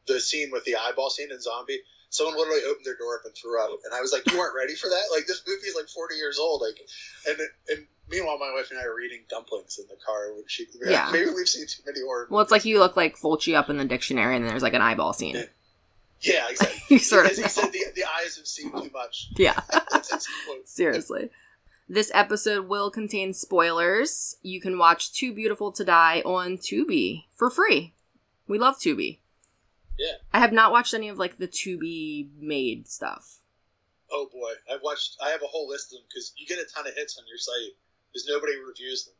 the scene with the eyeball scene in Zombie. Someone literally opened their door up and threw up, and I was like, "You weren't ready for that? Like this movie is like forty years old." Like, and and meanwhile, my wife and I are eating dumplings in the car. When she, Yeah. maybe we've seen too many horror. Well, it's like you look like Fulci up in the dictionary, and there's like an eyeball scene. Yeah. Yeah, exactly. You sort of Because he said the, the eyes have seen too much. Yeah, That's his quote. seriously. This episode will contain spoilers. You can watch Too Beautiful to Die on Tubi for free. We love Tubi. Yeah. I have not watched any of like the Tubi made stuff. Oh boy, I've watched. I have a whole list of them because you get a ton of hits on your site because nobody reviews them.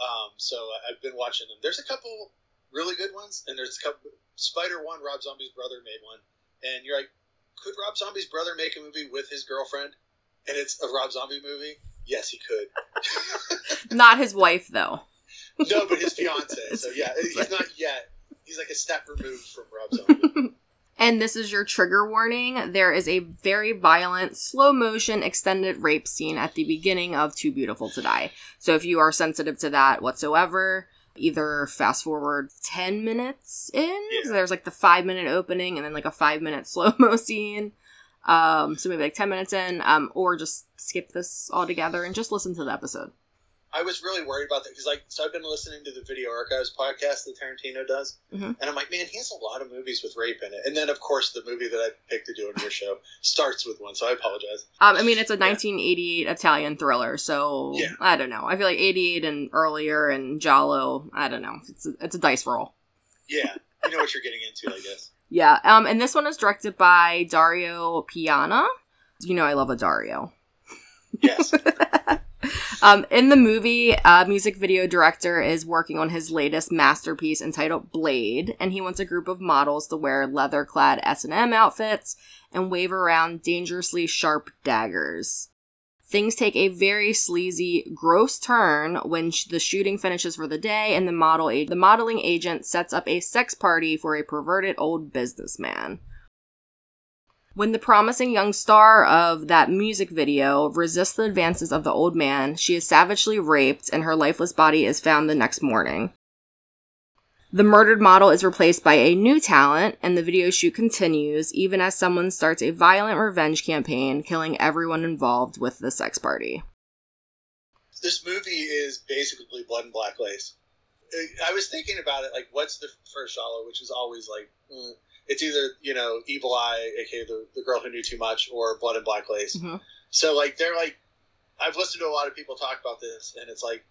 Um, so I've been watching them. There's a couple really good ones, and there's a couple. Spider One, Rob Zombie's brother made one, and you're like, could Rob Zombie's brother make a movie with his girlfriend, and it's a Rob Zombie movie? Yes, he could. Not his wife though. no, but his fiance. So yeah, he's not yet. He's like a step removed from Rob Zombie. And this is your trigger warning. There is a very violent, slow motion, extended rape scene at the beginning of Too Beautiful to Die. So if you are sensitive to that whatsoever, either fast forward 10 minutes in. Yeah. So there's like the five minute opening and then like a five minute slow mo scene. Um, so maybe like 10 minutes in, um, or just skip this altogether and just listen to the episode. I was really worried about that because, like, so I've been listening to the Video Archives podcast that Tarantino does, Mhm. and I'm like, man, he has a lot of movies with rape in it. And then, of course, the movie that I picked to do on your show starts with one, so I apologize. Um, I mean, it's a 1988 Italian thriller, so Yeah. I don't know. I feel like 88 and earlier and Giallo, I don't know. It's a, it's a dice roll. Yeah, you know what you're getting into, I guess. Yeah. Um, and this one is directed by Dario Piana. You know, I love a Dario. Yes, Um, in the movie, uh, music video director is working on his latest masterpiece entitled Blade, and he wants a group of models to wear leather-clad S&M outfits and wave around dangerously sharp daggers. Things take a very sleazy, gross turn when sh- the shooting finishes for the day, and the model a- the modeling agent sets up a sex party for a perverted old businessman. When the promising young star of that music video resists the advances of the old man, she is savagely raped, and her lifeless body is found the next morning. The murdered model is replaced by a new talent, and the video shoot continues even as someone starts a violent revenge campaign, killing everyone involved with the sex party. This movie is basically Blood and Black Lace. I was thinking about it, like, what's the first genre, which is always like, mm, it's either, you know, Evil Eye, aka the, the girl who knew too much, or Blood and Black Lace. Mhm. So, like, they're like, I've listened to a lot of people talk about this, and it's like,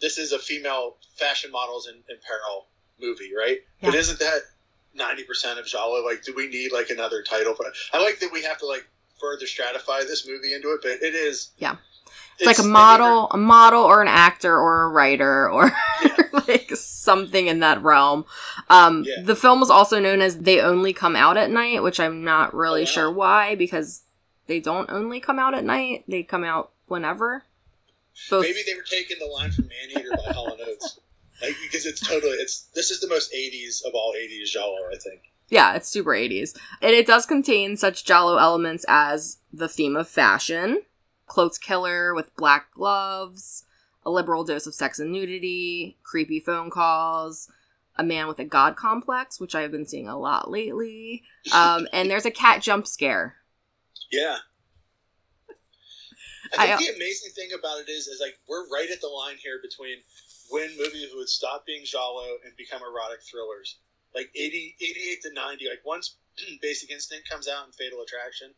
this is a female fashion models in, in peril movie, right? But isn't that 90% of genre? Like, do we need, like, another title? But I like that we have to, like, further stratify this movie into it, but it is. Yeah. It's, like a model, a model, or an actor, or a writer, or Yeah. like something in that realm. Um, Yeah. The film was also known as "They Only Come Out at Night," which I'm not really Oh, wow. sure why, because they don't only come out at night; they come out whenever. Both, Maybe they were taking the line from Maneater by Hall and Oates. Like, because it's totally it's this is the most 80s of all 80s genre, I think. yeah, it's super 80s, and it does contain such Giallo elements as the theme of fashion, cloaked killer with black gloves, a liberal dose of sex and nudity, creepy phone calls, a man with a god complex, which I have been seeing a lot lately, um, and there's a cat jump scare. Yeah. I think I- the amazing thing about it is, is like we're right at the line here between when movies would stop being giallo and become erotic thrillers. Like 80, 88 to 90, like once Basic Instinct comes out and Fatal Attraction,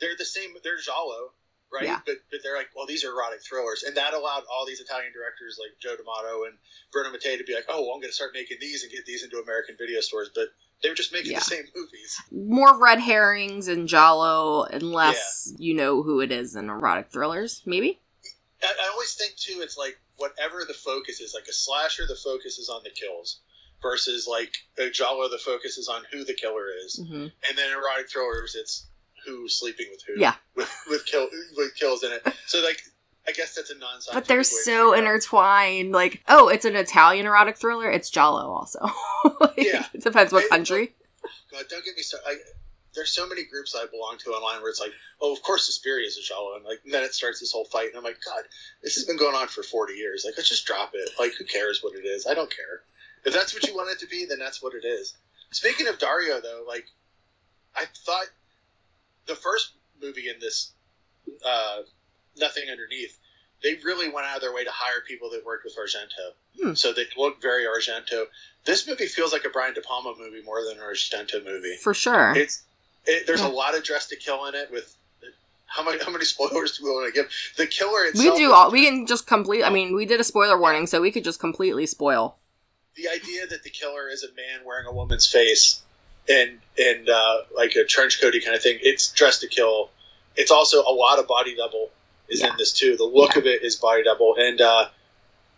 they're the same, they're giallo, right? Yeah. But, but they're like, well, these are erotic thrillers. And that allowed all these Italian directors like Joe D'Amato and Bruno Mattei to be like, oh, well, I'm going to start making these and get these into American video stores. But they were just making Yeah. the same movies. More red herrings and Giallo, unless you know who it is in erotic thrillers, maybe? I, I always think too, it's like whatever the focus is. Like a slasher, the focus is on the kills, versus like a Giallo, the focus is on who the killer is, hmm and then erotic thrillers, it's who's sleeping with who. Yeah. with with kill with kills in it. So like, I guess that's a non. But they're so intertwined. Like, oh, it's an Italian erotic thriller. It's Giallo also. Like, Yeah. It depends what It- country. God, don't get me started. I, there's so many groups I belong to online where it's like, oh, of course Suspiria is a Giallo, and like and then it starts this whole fight, and I'm like, God, this has been going on for 40 years. Like, let's just drop it. Like, who cares what it is? I don't care. If that's what you want it to be, then that's what it is. Speaking of Dario, though, like, I thought the first movie in this, uh, Nothing Underneath, they really went out of their way to hire people that worked with Argento. Hmm. So they look very Argento. This movie feels like a Brian De Palma movie more than an Argento movie. For sure. It's it, there's Yeah. a lot of dress to kill in it. With how many how many spoilers do we want to give? The killer itself. we do all, we can just complete, I mean, we did a spoiler warning, so we could just completely spoil. the idea that the killer is a man wearing a woman's face and and uh, like a trench coaty kind of thing. It's dressed to kill. It's also a lot of body double is Yeah. in this too. The look Yeah. of it is body double, and uh,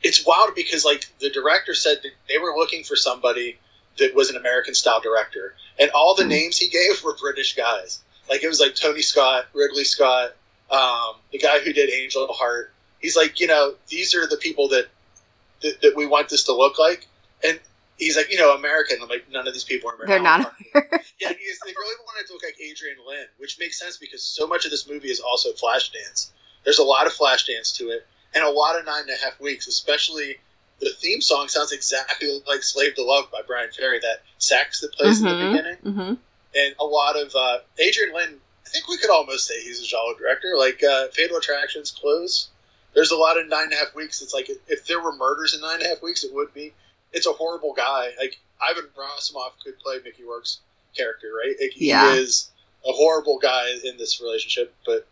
it's wild because like the director said that they were looking for somebody that was an American style director, and all the Hmm. names he gave were British guys. Like it was like Tony Scott, Ridley Scott, um, the guy who did Angel Heart. He's like, you know, these are the people that that, that we want this to look like, and he's like, you know, American. I'm like, none of these people are American. They're not. Yeah, he they really wanted to look like Adrian Lyne, which makes sense because so much of this movie is also Flashdance. There's a lot of Flashdance to it, and a lot of nine and a half weeks, especially the theme song sounds exactly like Slave to Love by Bryan Ferry, that sax that plays in the Mhm, beginning. mhm. And a lot of uh, Adrian Lyne, I think we could almost say he's a Giallo director. Like uh, Fatal Attractions, Close. There's a lot of nine and a half weeks. It's like if there were murders in nine and a half weeks, it would be. It's a horrible guy. Like Ivan Rassimov could play Mickey Rourke's character, right? Like, he is a horrible guy in this relationship. But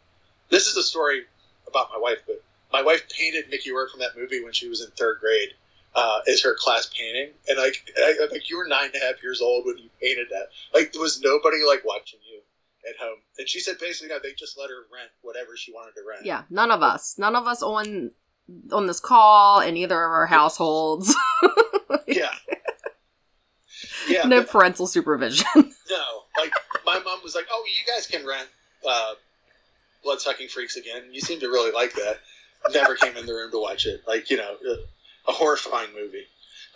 this is a story about my wife. But my wife painted Mickey Rourke from that movie when she was in third grade uh, as her class painting, and like, I, like you were nine and a half years old when you painted that. Like there was nobody like watching you at home, and she said basically no, they just let her rent whatever she wanted to rent. Yeah, none of us. None of us on on this call in either of our households. yeah, yeah. no but parental supervision. no, like my mom was like, "Oh, you guys can rent uh, blood sucking freaks again. You seem to really like that. Never came in the room to watch it. Like you know, a horrifying movie.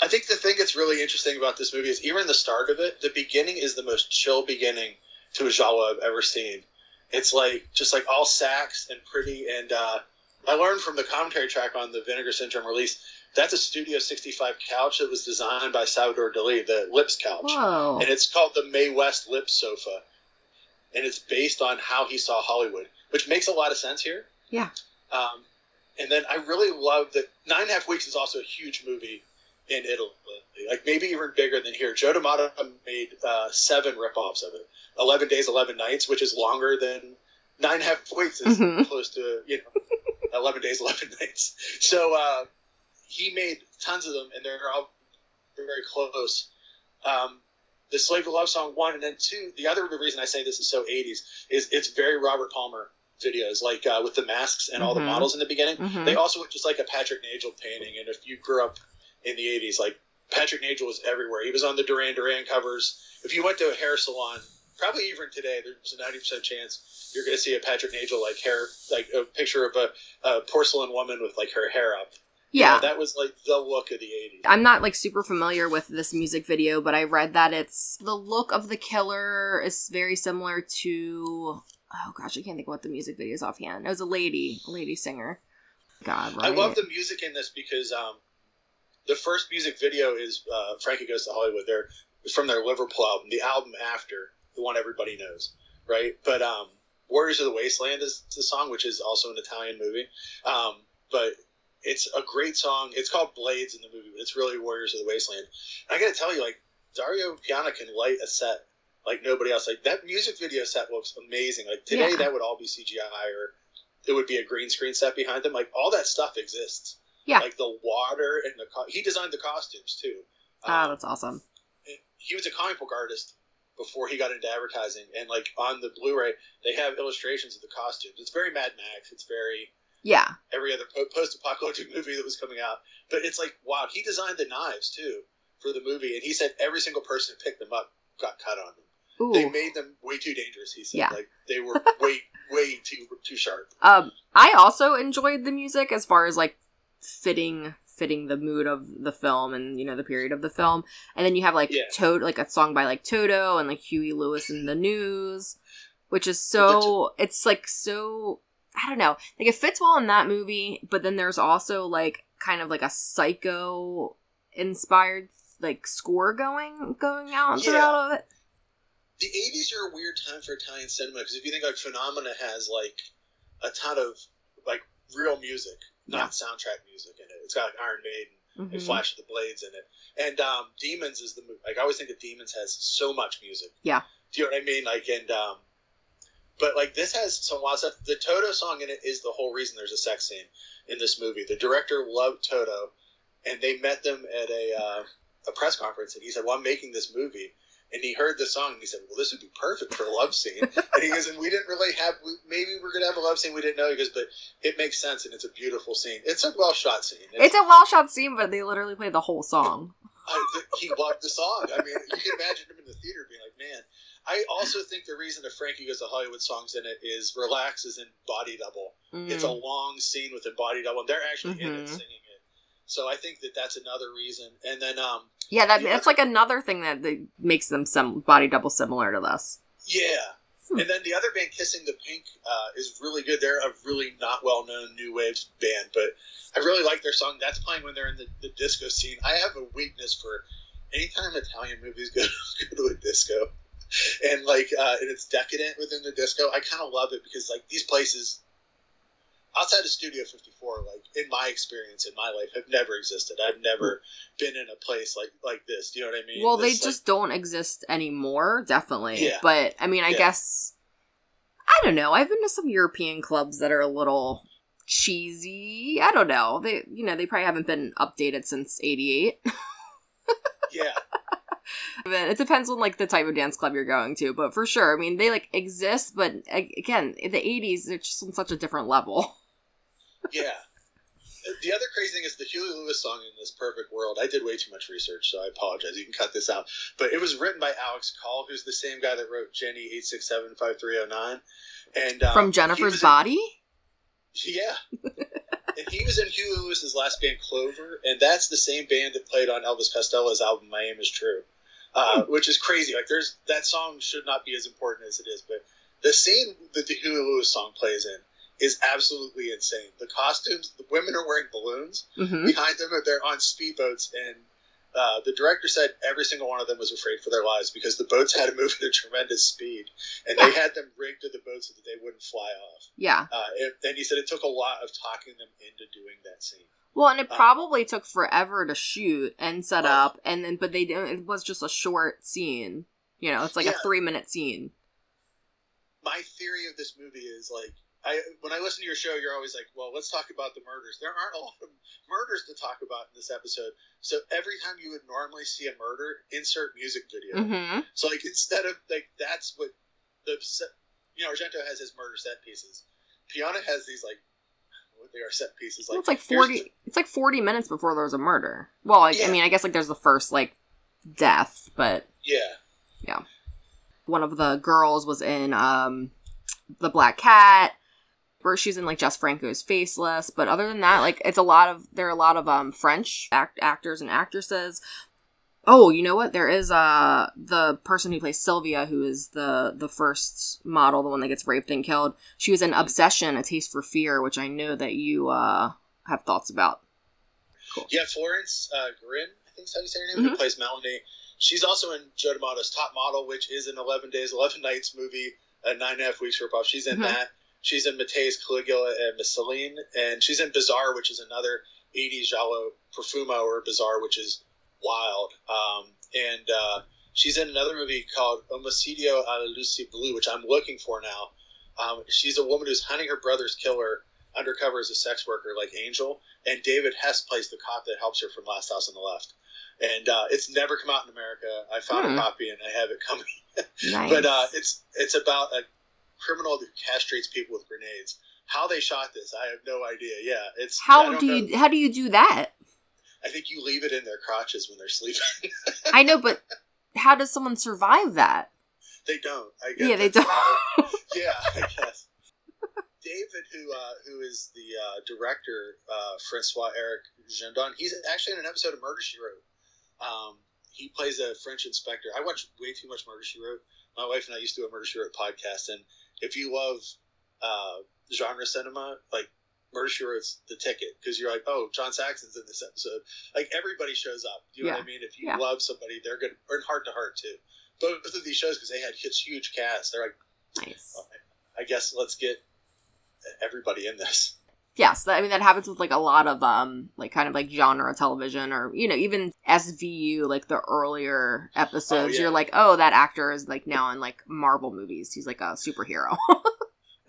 I think the thing that's really interesting about this movie is even the start of it, the beginning is the most chill beginning to a Giallo I've ever seen. It's like just like all sax and pretty. And uh, I learned from the commentary track on the Vinegar Syndrome release that's a Studio 65 couch that was designed by Salvador Dali, the Lips couch. Whoa. And it's called the Mae West Lips sofa. And it's based on how he saw Hollywood, which makes a lot of sense here. Yeah. Um, and then I really love that Nine and a Half Weeks is also a huge movie in Italy, like maybe even bigger than here. Joe D'Amato made uh, seven ripoffs of it. Eleven Days, Eleven Nights, which is longer than Nine and a Half Weeks, is Mhm. close to you know Eleven Days, Eleven Nights. So uh, he made tons of them, and they're all very close. Um, the Slave to Love song one, and then two. The other reason I say this is so '80s is it's very Robert Palmer videos, like uh, with the masks and all the Mhm. models in the beginning. Mhm. They also look just like a Patrick Nagel painting. And if you grew up in the '80s, like Patrick Nagel was everywhere. He was on the Duran Duran covers. If you went to a hair salon, probably even today, there's a ninety percent chance you're going to see a Patrick Nagel like hair, like a picture of a, a porcelain woman with like her hair up. You yeah. know, that was like the look of the '80s. I'm not like super familiar with this music video, but I read that it's the look of the killer is very similar to oh gosh, I can't think of what the music video is offhand. It was a lady, a lady singer. God, right? I love the music in this because um, the first music video is uh, Frankie Goes to Hollywood. They're it's from their Liverpool album, the album after the one everybody knows, right? But um, Warriors of the Wasteland is the song, which is also an Italian movie. Um, but it's a great song. It's called Blades in the movie, but it's really Warriors of the Wasteland. And I got to tell you, like Dario Piana can light a set like nobody else. Like that music video set looks amazing. Like today, Yeah. that would all be CGI or it would be a green screen set behind them. Like all that stuff exists. Yeah. Like the water and the co- he designed the costumes too. Ah, Um, that's awesome. he was a comic book artist before he got into advertising, and like on the Blu-ray, they have illustrations of the costumes. It's very Mad Max. It's very Yeah. every other post-apocalyptic movie that was coming out. But it's like wow, he designed the knives too for the movie, and he said every single person who picked them up got cut on them. Ooh. They made them way too dangerous. He said Yeah. like they were way way too too sharp. Um, I also enjoyed the music as far as like fitting fitting the mood of the film and you know the period of the film. And then you have like Yeah. Toto, like a song by like Toto and like Huey Lewis and the News, which is so it's like so I don't know, like it fits well in that movie. But then there's also like kind of like a psycho inspired like score going going out Yeah. throughout of it. the 80s are a weird time for Italian cinema because if you think like Phenomena has like a ton of like real music, not soundtrack music in it. It's got like Iron Maiden and Mhm. Flash of the Blades in it. And um, Demons is the movie. Like I always think that Demons has so much music. Yeah. Do you know what I mean? Like and um, but like this has some wild stuff. The Toto song in it is the whole reason there's a sex scene in this movie. The director loved Toto, and they met them at a uh, a press conference, and he said, "Well, I'm making this movie." And he heard the song and he said, "Well, this would be perfect for a love scene." and he goes, "And we didn't really have. we- Maybe we're gonna have a love scene. We didn't know." He goes, "But it makes sense, and it's a beautiful scene. It's a well shot scene. It's a well shot scene, but they literally play the whole song. I, he loved the song. I mean, you can imagine him in the theater being like, "Man." I also think the reason the Frankie Goes to Hollywood songs in it is "Relax" is in Body Double. It's a Mm. long scene with a body double, and they're actually in it Mhm. singing it. So I think that that's another reason. And then, um, Yeah, that, that's like another thing that, that makes them some body double similar to this. yeah. Hmm. And then the other band, Kissing the Pink, uh, is really good. They're a really not well known new wave band, but I really like their song. That's playing when they're in the, the disco scene. I have a weakness for anytime Italian movies go, go to a disco. And like, uh, and it's decadent within the disco. I kind of love it because like these places outside of Studio 54, like in my experience in my life, have never existed. I've never been in a place like like this. Do you know what I mean? Well, they This, like- just don't exist anymore, definitely. Yeah. But I mean, I Yeah. guess I don't know. I've been to some European clubs that are a little cheesy. I don't know. They, you know, they probably haven't been updated since '88. yeah. It depends on like the type of dance club you're going to, but for sure, I mean, they like exist, but again, in the '80s, they're just on such a different level. Yeah. the other crazy thing is the Huey Lewis song in this perfect world. I did way too much research, so I apologize. You can cut this out. But it was written by Alex Call, who's the same guy that wrote Jenny eight six seven five three zero nine, and um, From Jennifer's in- Body? yeah. and he was in Huey Lewis's last band, Clover, and that's the same band that played on Elvis Costello's album "My Aim Is True," uh, which is crazy. Like, there's that song should not be as important as it is, but the scene that the Huey Lewis song plays in is absolutely insane. The costumes, the women are wearing balloons hmm behind them, and they're on speedboats, and uh, the director said every single one of them was afraid for their lives because the boats had to move at a tremendous speed, and they had them rigged to the boats so that they wouldn't fly off. Yeah. Uh, and, and he said it took a lot of talking them into doing that scene. Well, and it Um, probably took forever to shoot and set up, and then but they didn't. It was just a short scene. You know, it's like a three minute scene. My theory of this movie is like, I when I listen to your show, you're always like, well, let's talk about the murders. There aren't a lot of murders to talk about in this episode. So every time you would normally see a murder, insert music video. hmm So like instead of like that's what the you know Argento has his murder set pieces. Piana has these like they are set pieces like it's like forty. the- It's like forty minutes before there was a murder. Well, like, I Yeah. mean, I guess like there's the first like death, but yeah, yeah. one of the girls was in um the Black Cat. Where she's in like Jess Franco's Faceless, but other than that, like it's a lot of there are a lot of um French act- actors and actresses. Oh, you know what? There is uh the person who plays Sylvia, who is the the first model, the one that gets raped and killed. She was in Obsession: A Taste for Fear, which I know that you uh have thoughts about. Yeah, Florence uh, Grin, I think is how you say her name, who Mhm. plays Melanie. She's also in Joe D'Amato's Top Model, which is an 11 Days, 11 Nights movie, a nine and a half weeks ripoff. She's in Mhm. that. She's in Mattei's Caligula and Messalina, and she's in Bizarre, which is another 80s Giallo Profumo or Bizarre, which is wild. Um, and uh, she's in another movie called Homicidio a la Luci Blu, which I'm looking for now. Um, she's a woman who's hunting her brother's killer undercover as a sex worker, like Angel and David Hess plays the cop that helps her from Last House on the Left. And uh, it's never come out in America. I found Hmm. a copy and I have it coming. Nice. But uh, it's it's about a criminal who castrates people with grenades. How they shot this, I have no idea. Yeah, it's how do know. you how do you do that? I think you leave it in their crotches when they're sleeping. I know, but how does someone survive that? they don't. I guess Yeah, they don't. yeah, I guess. David, who uh, who is the uh, director, uh, Francois Eric Gendron, he's actually in an episode of Murder She Wrote. Um, he plays a French inspector. I watch way too much Murder She Wrote. My wife and I used to do a Murder She Wrote podcast, and if you love uh, genre cinema, like Wrote's the ticket because you're like, oh, John Saxon's in this episode. Like everybody shows up. Do you know what I mean? If you Yeah. love somebody, they're good. Or in Hart to Hart too. Both of these shows because they had this huge cast. They're like, Nice. I guess let's get everybody in this. Yes, I mean that happens with like a lot of um like kind of like genre television or you know even SVU like the earlier episodes yeah. you're like oh that actor is like now in like Marvel movies he's like a superhero.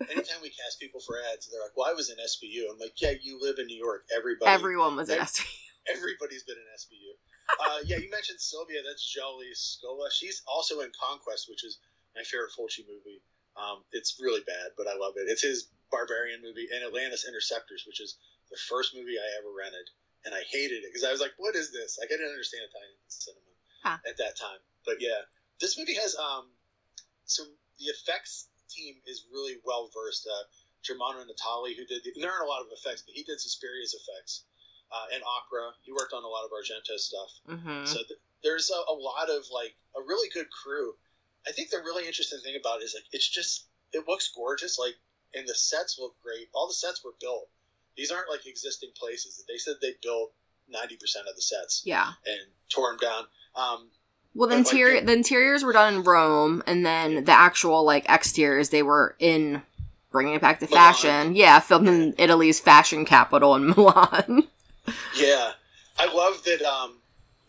Anytime we cast people for ads, they're like, "Well, I was in SVU." I'm like, "Yeah, you live in New York. Everybody, Everyone was in SVU. everybody's been in SVU." Uh, yeah, you mentioned Sylvia. That's Jolly Scola. She's also in Conquest, which is my favorite Fulci movie. Um, it's really bad, but I love it. It's his Barbarian movie and Atlantis Interceptors, which is the first movie I ever rented, and I hated it because I was like, "What is this?" Like I didn't understand Italian cinema Huh. at that time. But yeah, this movie has um, some the effects team is really well versed. Uh, Germano Natali, who did the, there aren't a lot of effects, but he did Suspiria's effects uh, and opera. He worked on a lot of Argento stuff. hmm So th- there's a, a lot of like a really good crew. I think the really interesting thing about it is like it's just it looks gorgeous. Like and the sets look great. All the sets were built. These aren't like existing places. They said they built ninety percent of the sets Yeah. and tore them down. Um, Well, the like, the- interiors were done in Rome, and then the actual like exteriors they were in bringing it back to Milan. fashion. Yeah, filmed in Italy's fashion capital in Milan. Yeah, I love that. Um,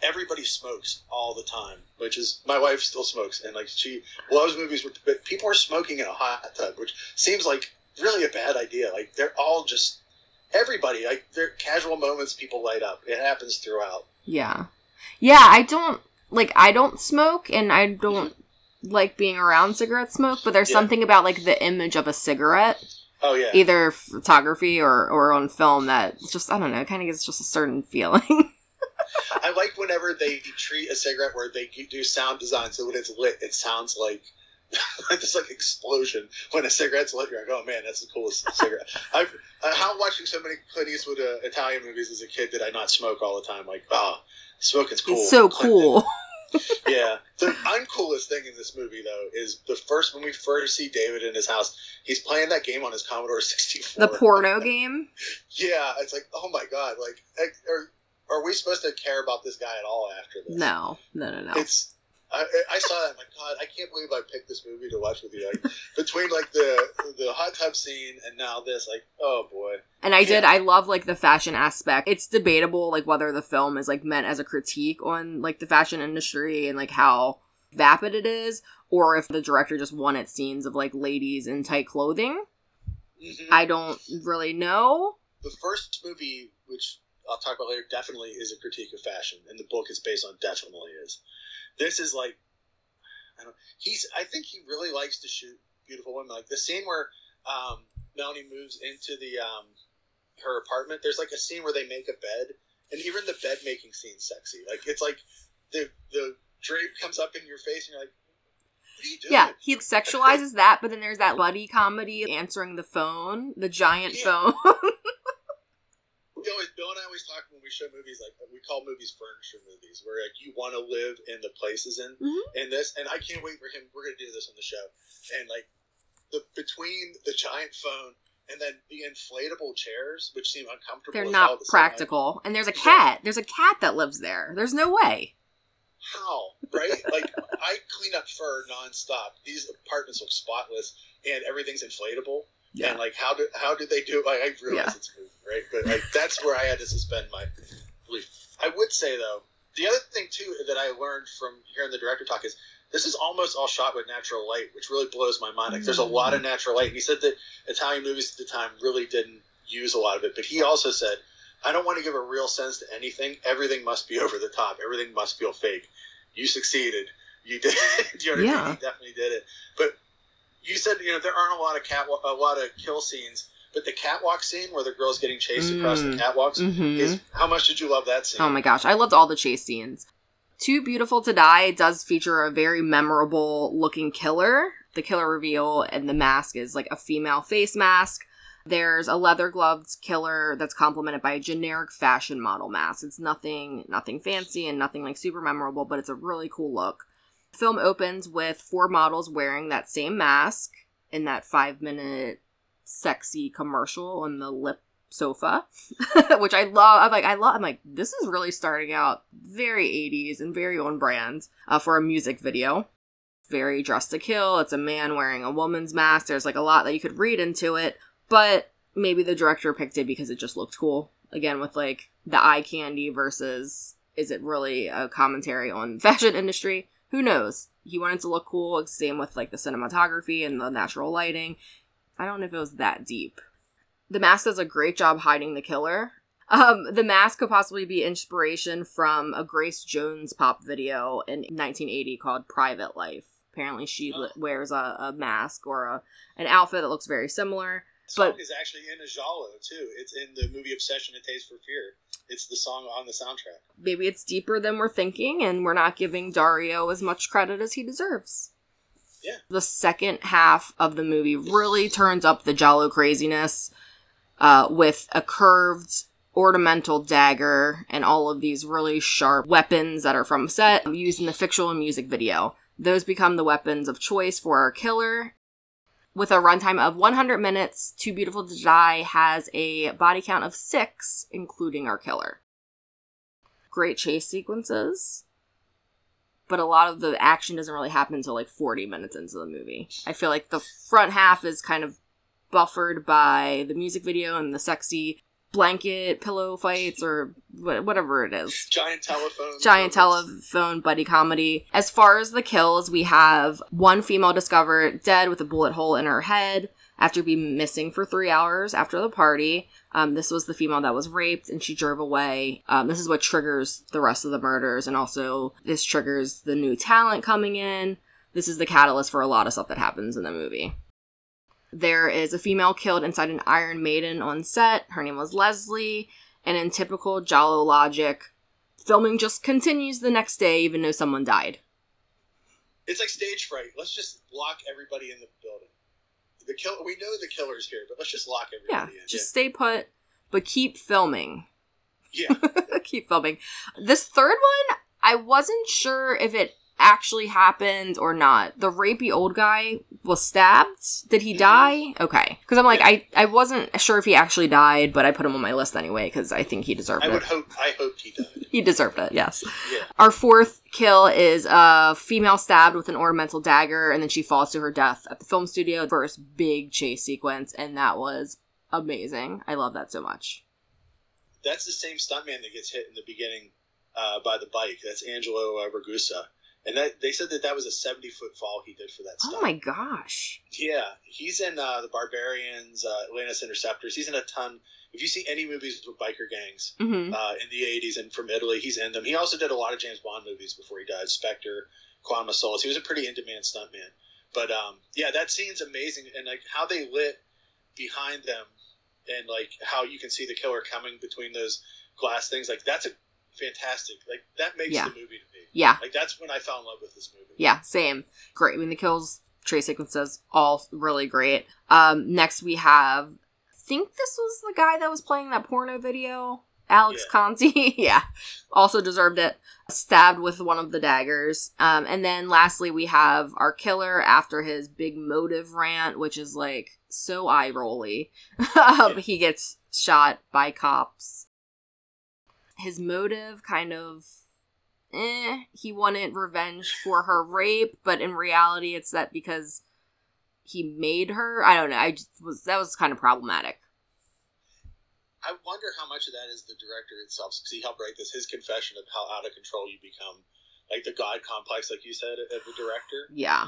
everybody smokes all the time, which is my wife still smokes, and like she loves movies. Where, but people are smoking in a hot tub, which seems like really a bad idea. Like they're all just everybody. Like they're casual moments. People light up. It happens throughout. Yeah. Yeah, I don't like I don't smoke and I don't like being around cigarette smoke, but there's Yeah. something about like the image of a cigarette Oh yeah. either photography or or on film that just I don't know, kind of gives just a certain feeling. I like whenever they treat a cigarette where they do sound design so when it's lit, it sounds like this like explosion when a cigarette's lit. You're like, oh man, that's the coolest cigarette. I've uh, how watching so many Clint Eastwood uh, Italian movies as a kid did I not smoke all the time? Like, oh, smoking's cool. it's so cool. yeah. The uncoolest thing in this movie though is the first when we first see David in his house, he's playing that game on his Commodore 64. The porno game. Yeah, it's like, oh my god, like, are are we supposed to care about this guy at all after this? No, no, no, no. It's I, I saw that. I'm like, God, I can't believe I picked this movie to watch with you. Like between like the the hot tub scene and now this, like, oh boy. And I did. I love like the fashion aspect. It's debatable like whether the film is like meant as a critique on like the fashion industry and like how vapid it is, or if the director just wanted scenes of like ladies in tight clothing. Mhm. I don't really know. the first movie, which I'll talk about later, definitely is a critique of fashion, and the book is based on definitely is. This is like, I don't. He's. I think he really likes to shoot beautiful women. Like the scene where um, Melanie moves into the um, her apartment. There's like a scene where they make a bed, and even the bed making scene's sexy. Like it's like the the drape comes up in your face, and you're like, what are you doing? Yeah, he sexualizes that, but then there's that buddy comedy answering the phone, the giant Yeah. phone. we always Bill and I always talk when we show movies like we call movies furniture movies, where like you want to live in the places in Mhm. in this, and I can't wait for him. We're gonna do this on the show, and like the between the giant phone and then the inflatable chairs, which seem uncomfortable. They're not the same practical. And there's a cat. There's a cat that lives there. There's no way. How right? like I clean up fur nonstop. These apartments look spotless, and everything's inflatable. And like, how do how did they do it? Like, I realize Yeah. it's a movie, right? But like, that's where I had to suspend my belief. I would say though, the other thing too that I learned from hearing the director talk is this is almost all shot with natural light, which really blows my mind. Like, there's a lot of mm. natural light. And he said that Italian movies at the time really didn't use a lot of it. But he also said, I don't want to give a real sense to anything. Everything must be over the top. Everything must feel fake. You succeeded. You did. you know what I Yeah. mean? You definitely did it. But you said you know there aren't a lot of cat a lot of kill scenes, but the catwalk scene where the girl's getting chased across the Mm. catwalks hmm is how much did you love that scene? Oh my gosh, I loved all the chase scenes. Too Beautiful to Die does feature a very memorable looking killer. The killer reveal and the mask is like a female face mask. There's a leather gloved killer that's complemented by a generic fashion model mask. It's nothing nothing fancy and nothing like super memorable, but it's a really cool look. Film opens with four models wearing that same mask in that five minute sexy commercial on the lip sofa, which I love. I'm like, I love. I'm like, this is really starting out very 80s and very on brand uh, for a music video. Very dressed to kill. It's a man wearing a woman's mask. There's like a lot that you could read into it, but maybe the director picked it because it just looked cool. Again, with like the eye candy versus is it really a commentary on fashion industry? Who knows? He wanted to look cool. Same with like the cinematography and the natural lighting. I don't know if it was that deep. The mask does a great job hiding the killer. Um, the mask could possibly be inspiration from a Grace Jones pop video in 1980 called "Private Life." Apparently, she Oh. wears a, a mask or a an outfit that looks very similar. Song but- is actually in a Giallo too. It's in the movie Obsession and Taste for Fear. It's the song on the soundtrack. Maybe it's deeper than we're thinking, and we're not giving Dario as much credit as he deserves. Yeah. The second half of the movie really turns up the Giallo craziness uh, with a curved ornamental dagger and all of these really sharp weapons that are from set used in the fictional music video. Those become the weapons of choice for our killer. With a runtime of 100 minutes, Too Beautiful to Die has a body count of six, including our killer great chase sequences, but a lot of the action doesn't really happen until like 40 minutes into the movie. I feel like the front half is kind of buffered by the music video and the sexy blanket pillow fights or whatever it is. Giant telephone. Giant moments. telephone buddy comedy. As far as the kills, we have one female discovered dead with a bullet hole in her head after being missing for three hours after the party. Um, this was the female that was raped and she drove away. Um, this is what triggers the rest of the murders, and also this triggers the new talent coming in. This is the catalyst for a lot of stuff that happens in the movie. There is a female killed inside an Iron Maiden on set. Her name was Leslie. And in typical Giallo logic, filming just continues the next day, even though someone died. It's like stage fright. Let's just lock everybody in the building. The kill. We know the killer's here, but let's just lock Yeah, everybody in. Yeah, just stay put, but keep filming. yeah. keep filming. This third one, I wasn't sure if it actually happened or not. The rapey old guy was stabbed. Did he Mhm. die? Okay. Because I'm like, I, I wasn't sure if he actually died, but I put him on my list anyway because I think he deserved I it. I would hope. I hoped he died. He deserved it, yes. Yeah. Our fourth kill is a female stabbed with an ornamental dagger, and then she falls to her death at the film studio. First big chase sequence, and that was amazing. I love that so much. That's the same stuntman that gets hit in the beginning uh, by the bike. That's Angelo uh, Ragusa. And that they said that that was a 70 foot fall he did for that stunt. Oh my gosh. Yeah, he's in uh, the Barbarians, uh, Atlantis Interceptors. He's in a ton. If you see any movies with biker gangs hmm uh, in the 80s and from Italy, he's in them. He also did a lot of James Bond movies before he died. Spectre, Quantum of Solace. He was a pretty in-demand stuntman. But um, yeah, that scene's amazing, and like how they lit behind them, and like how you can see the killer coming between those glass things. Like that's a fantastic. Like that makes Yeah. the movie to me. Yeah. Like that's when I fell in love with this movie. Yeah, same. Great. I mean, the kills, trace sequences, all really great. Um, next we have, I think this was the guy that was playing that porno video, Alex Yeah. Conti. yeah, also deserved it. Stabbed with one of the daggers. Um, and then lastly we have our killer after his big motive rant, which is like so eye rolly. um, Yeah. He gets shot by cops. His motive kind of eh, he wanted revenge for her rape, but in reality, it's that because he made her. I don't know. I just was that was kind of problematic. I wonder how much of that is the director itself. Because he helped write this, his confession of how out of control you become, like the god complex, like you said, of the director. Yeah,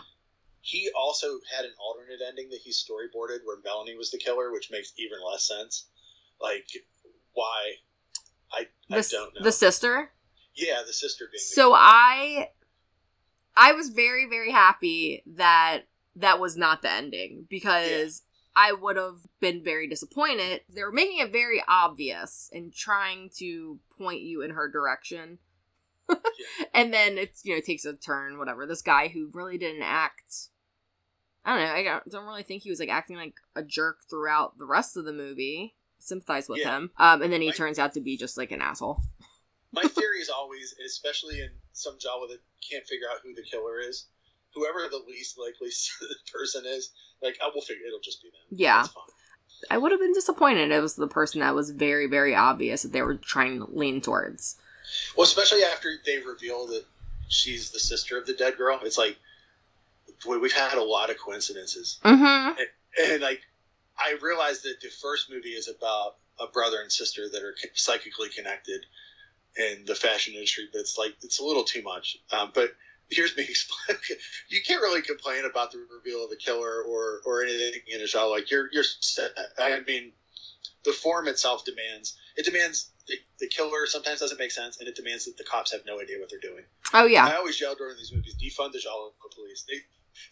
He also had an alternate ending that he storyboarded where Melanie was the killer, which makes even less sense. Like, why? I, the I don't know. the sister. yeah, the sister being. So. I, I was very very happy that that was not the ending because. I would have been very disappointed. They were making it very obvious and trying to point you in her direction. And then it's you know takes a turn, whatever. This guy who really didn't act. I don't know. I don't really think he was like acting like a jerk throughout the rest of the movie. Sympathize with Yeah. him, um, and then he Right. turns out to be just like an asshole. My theory is always, especially in some Giallo that can't figure out who the killer is, whoever the least likely person is, like I will figure it'll just be them. Yeah. I would have been disappointed. It was the person that was very, very obvious that they were trying to lean towards. Well, especially after they reveal that she's the sister of the dead girl, it's like boy, we've had a lot of coincidences, Mm-hmm. and like I realized that the first movie is about a brother and sister that are psychically connected in the fashion industry, but it's like it's a little too much. Um, but here's me explain. you can't really complain about the reveal of the killer or or anything in a show. Like you're you're. set. I mean, the form itself demands it demands the, the killer sometimes doesn't make sense, and it demands that the cops have no idea what they're doing. Oh yeah, I always yell during these movies, defund the Giallo police. They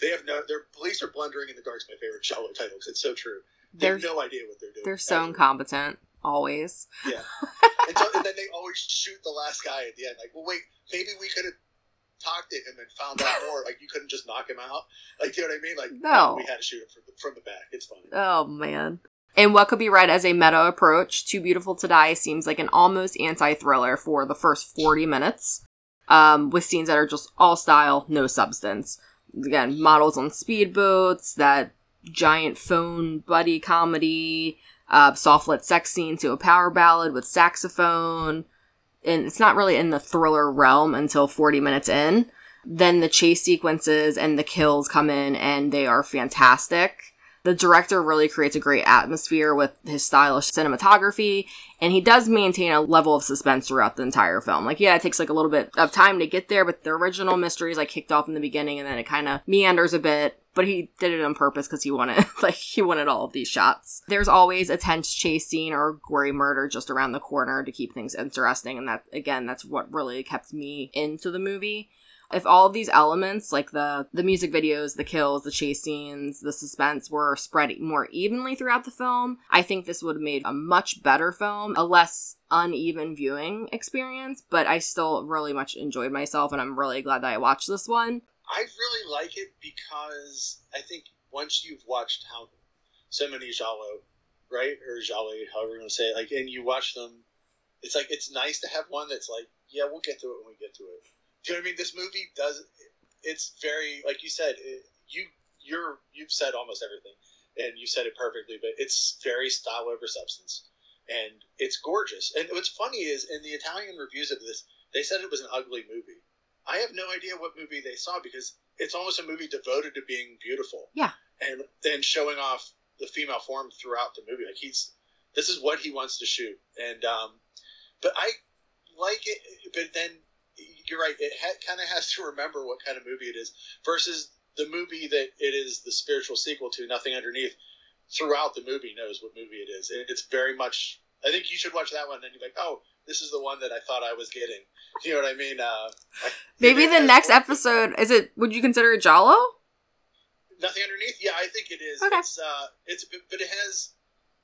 they have no their police are blundering in the dark. Is my favorite Giallo title 'cause it's so true. They they're have no idea what they're doing. they're so ever. incompetent always. Yeah. and, so, and then they always shoot the last guy at the end. Like, well, wait, maybe we could have talked to him and found out more. Like, you couldn't just knock him out. Like, you know what I mean? Like, No. we had to shoot him from the, from the back. It's funny. Oh man. And what could be read as a meta approach, Too Beautiful to Die seems like an almost anti thriller for the first 40 minutes, um, with scenes that are just all style, no substance. Again, models on speedboats, that giant phone buddy comedy, uh, soft lit sex scene to a power ballad with saxophone. And it's not really in the thriller realm until 40 minutes in. Then the chase sequences and the kills come in and they are fantastic. The director really creates a great atmosphere with his stylish cinematography, and he does maintain a level of suspense throughout the entire film. Like, yeah, it takes like a little bit of time to get there, but the original mystery is like kicked off in the beginning, and then it kind of meanders a bit. But he did it on purpose because he wanted, like, he wanted all of these shots. There's always a tense chase scene or gory murder just around the corner to keep things interesting, and that again, that's what really kept me into the movie. If all of these elements, like the the music videos, the kills, the chase scenes, the suspense, were spread more evenly throughout the film, I think this would have made a much better film, a less uneven viewing experience. But I still really much enjoyed myself, and I'm really glad that I watched this one. I really like it because I think once you've watched how so many Giallo, right, or Jolly, however you want to say it, like, and you watch them, it's like it's nice to have one that's like, yeah, we'll get to it when we get to it. You know what I mean? This movie does. It's very like you said. It, you you're you've said almost everything, and you said it perfectly. But it's very style over substance, and it's gorgeous. And what's funny is in the Italian reviews of this, they said it was an ugly movie. I have no idea what movie they saw because it's almost a movie devoted to being beautiful. Yeah. And then showing off the female form throughout the movie. Like he's this is what he wants to shoot. And um but I like it but then you're right, it ha- kind of has to remember what kind of movie it is versus the movie that it is the spiritual sequel to Nothing Underneath throughout the movie knows what movie it is. It's very much I think you should watch that one and you're like, "Oh, this is the one that I thought I was getting. You know what I mean? Uh, Maybe the next episode is it? Would you consider it Giallo? Nothing underneath. Yeah, I think it is. Okay. It's uh, it's but it has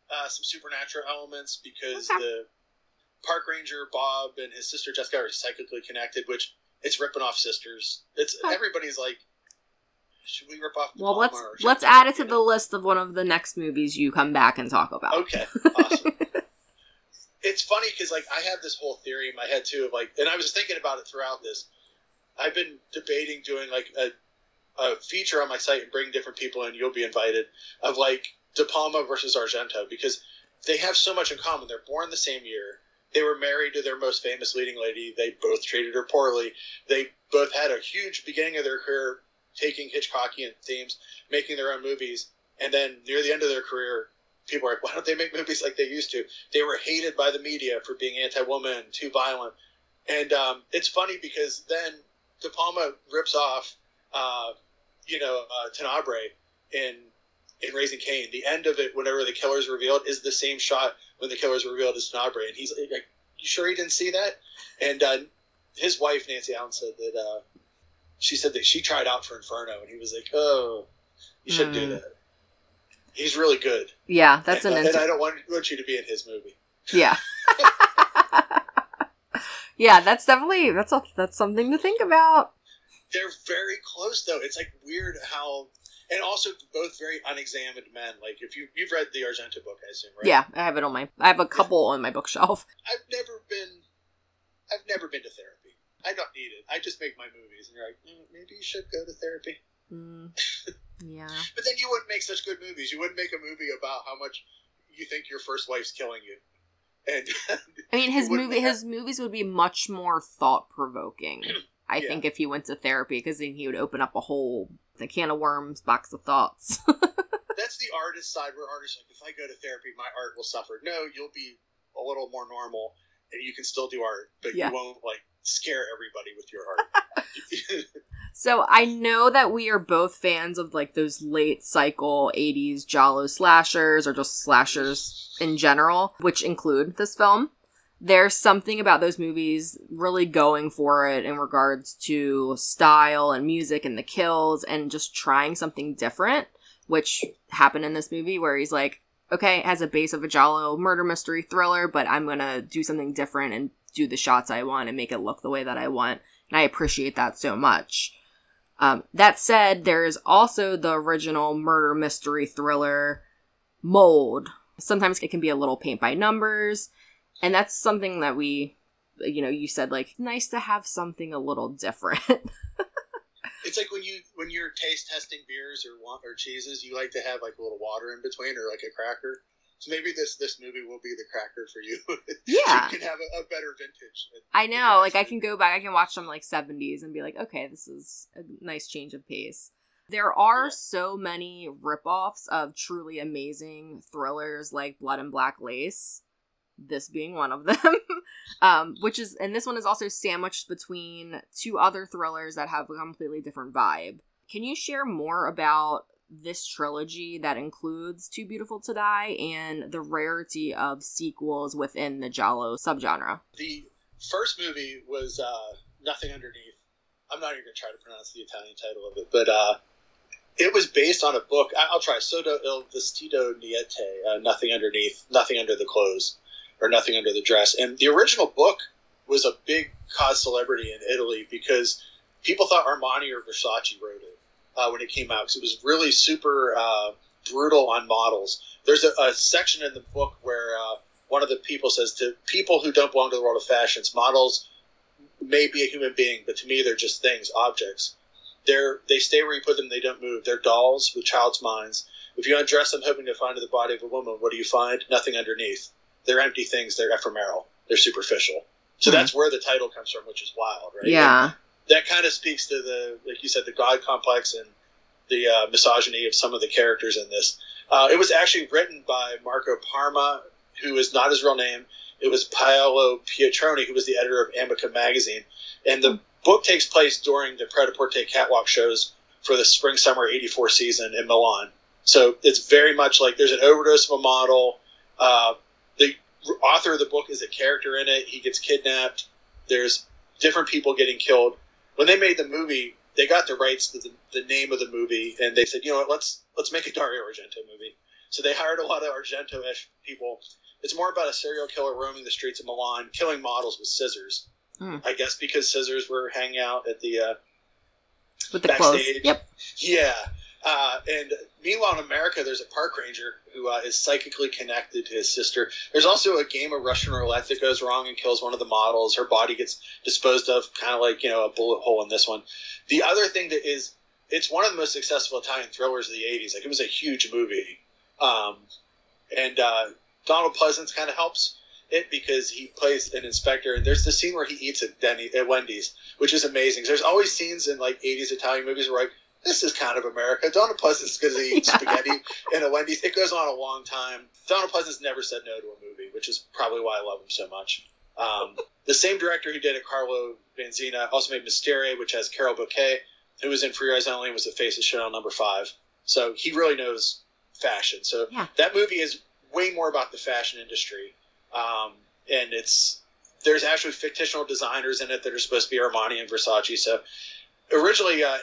uh, some supernatural elements because Okay. the park ranger Bob and his sister Jessica are psychically connected, which it's ripping off sisters. It's Okay. everybody's like, should we rip off? De Well, Palma let's or let's add it to the know? list of one of the next movies you come back and talk about. Okay, awesome. it's funny because like I have this whole theory in my head too of like, and I was thinking about it throughout this. I've been debating doing like a, a feature on my site and bring different people in. You'll be invited of like De Palma versus Argento because they have so much in common. They're born the same year. They were married to their most famous leading lady. They both treated her poorly. They both had a huge beginning of their career taking Hitchcockian themes, making their own movies, and then near the end of their career, people are like, why don't they make movies like they used to? They were hated by the media for being anti-woman, too violent, and um, it's funny because then De Palma rips off, uh, you know, uh, in in Raising Cain. The end of it, whenever the killer's revealed, is the same shot when the killer's revealed as Tenebrae, and he's like, "You sure he didn't see that?" And uh, his wife Nancy Allen said that uh, she said that she tried out for Inferno, and he was like, "Oh, you shouldn't do Hmm. that." He's really good. Yeah, that's an and, and I don't want, want you to be in his movie. yeah. yeah, that's definitely that's a, that's something to think about. They're very close though. It's like weird how, and also both very unexamined men. Like if you you've read the Argento book, I assume, right? Yeah, I have it on my I have a couple on my bookshelf. I've never been, I've never been to therapy. I don't need it. I just make my movies, and you're like, mm, maybe you should go to therapy. Mm, yeah. But then you wouldn't make such good movies. You wouldn't make a movie about how much you think your first wife's killing you. And I mean, his movie his movies would be much more thought provoking. I Yeah. think if he went to therapy, because then he would open up a whole a can of worms, box of thoughts. that's the artist side where artists are like, if I go to therapy, my art will suffer. No, you'll be a little more normal, and you can still do art, but Yeah. you won't like scare everybody with your art. So I know that we are both fans of like those late cycle 80s Giallo slashers or just slashers in general, which include this film. There's something about those movies really going for it in regards to style and music and the kills and just trying something different, which happened in this movie where he's like, okay, it has a base of a Giallo murder mystery thriller, but I'm gonna do something different and do the shots I want and make it look the way that I want. And I appreciate that so much. Um, that said, there is also the original murder mystery thriller mold. Sometimes it can be a little paint by numbers, and that's something that we, you know, you said like nice to have something a little different. it's like when you when you're taste testing beers or wa- or cheeses, you like to have like a little water in between or like a cracker. So maybe this this movie will be the cracker for you. Yeah. you can have a, a better vintage. I know, like I can go back, I can watch some like 70s and be like, okay, this is a nice change of pace. There are Yeah. so many ripoffs of truly amazing thrillers like Blood and Black Lace, this being one of them. um, which is, and this one is also sandwiched between two other thrillers that have a completely different vibe. Can you share more about this trilogy that includes Too Beautiful to Die and the rarity of sequels within the Giallo subgenre? The first movie was uh, Nothing Underneath, I'm not even gonna try to pronounce the Italian title of it, but uh, it was based on a book. I- I'll try Sotto il vestito niente, uh, nothing underneath, nothing under the clothes, or nothing under the dress. And the original book was a big cause celebrity in Italy because people thought Armani or Versace wrote it uh, when it came out because it was really super uh, brutal on models. There's a, a section in the book where uh, one of the people says to people who don't belong to the world of fashions, models may be a human being, but to me they're just things, objects. They're they stay where you put them, they don't move. They're dolls with child's minds. If you undress them hoping to find the body of a woman, what do you find? Nothing underneath. They're empty things. They're ephemeral. They're superficial. So Hmm. that's where the title comes from, which is wild, right? Yeah. that kind of speaks to the like you said the god complex and the uh, misogyny of some of the characters in this uh, it was actually written by marco parma who is not his real name it was paolo pietroni who was the editor of amica magazine and the book takes place during the pret-a-porter catwalk shows for the spring summer 84 season in milan so it's very much like there's an overdose of a model uh, the author of the book is a character in it he gets kidnapped there's different people getting killed when they made the movie, they got the rights to the, the name of the movie, and they said, you know what, let's let's make a Dario Argento movie. So they hired a lot of Argento-ish people. It's more about a serial killer roaming the streets of Milan, killing models with scissors. Hmm. I guess because scissors were hanging out at the uh, With the clothes. Backstage. Yep. yeah. Uh, and meanwhile, in America, there's a park ranger who uh, is psychically connected to his sister. There's also a game of Russian roulette that goes wrong and kills one of the models. Her body gets disposed of, kind of like you know a bullet hole in this one. The other thing that is, it's one of the most successful Italian thrillers of the '80s. Like it was a huge movie, um, and uh, Donald Pleasence kind of helps it because he plays an inspector. And there's the scene where he eats at Denny at Wendy's, which is amazing. There's always scenes in like '80s Italian movies where like this is kind of America. Donald Pleasence is going to eat Yeah. spaghetti in a Wendy's. It goes on a long time. Donald Pleasence never said no to a movie, which is probably why I love him so much. Um, the same director who did it, Carlo Vanzina, also made Mysteria, which has Carole Bouquet, who was in For Your Eyes Only and was the face of Chanel number five. So he really knows fashion. So Yeah. that movie is way more about the fashion industry. Um, and it's there's actually fictional designers in it that are supposed to be Armani and Versace. So originally, uh,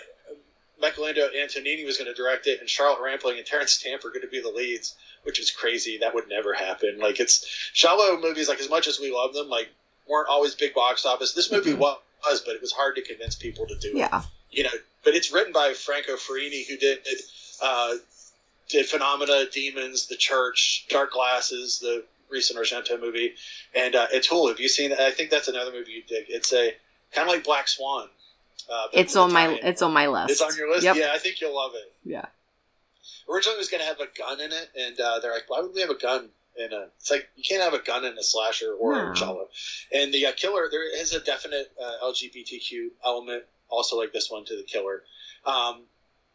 Michelangelo Antonioni was going to direct it, and Charlotte Rampling and Terence Stamp are going to be the leads, which is crazy. That would never happen. Like it's Giallo movies, like as much as we love them, like weren't always big box office. This movie Mhm. was, but it was hard to convince people to do it Yeah. you know, but it's written by Franco Ferrini, who did uh, did Phenomena, Demons, The Church, Dark Glasses, the recent Argento movie, and uh, Tool. Have you seen? it? I think that's another movie you dig. It's a kind of like Black Swan. Uh, It's on my it's on my list. It's on your list. Yep. Yeah, I think you'll love it. Yeah. Originally, it was going to have a gun in it, and uh, they're like, "Why would we have a gun?" In a, it's like you can't have a gun in a slasher or No. a giallo. And the uh, killer, there is a definite uh, LGBTQ element, also like this one, to the killer. Um,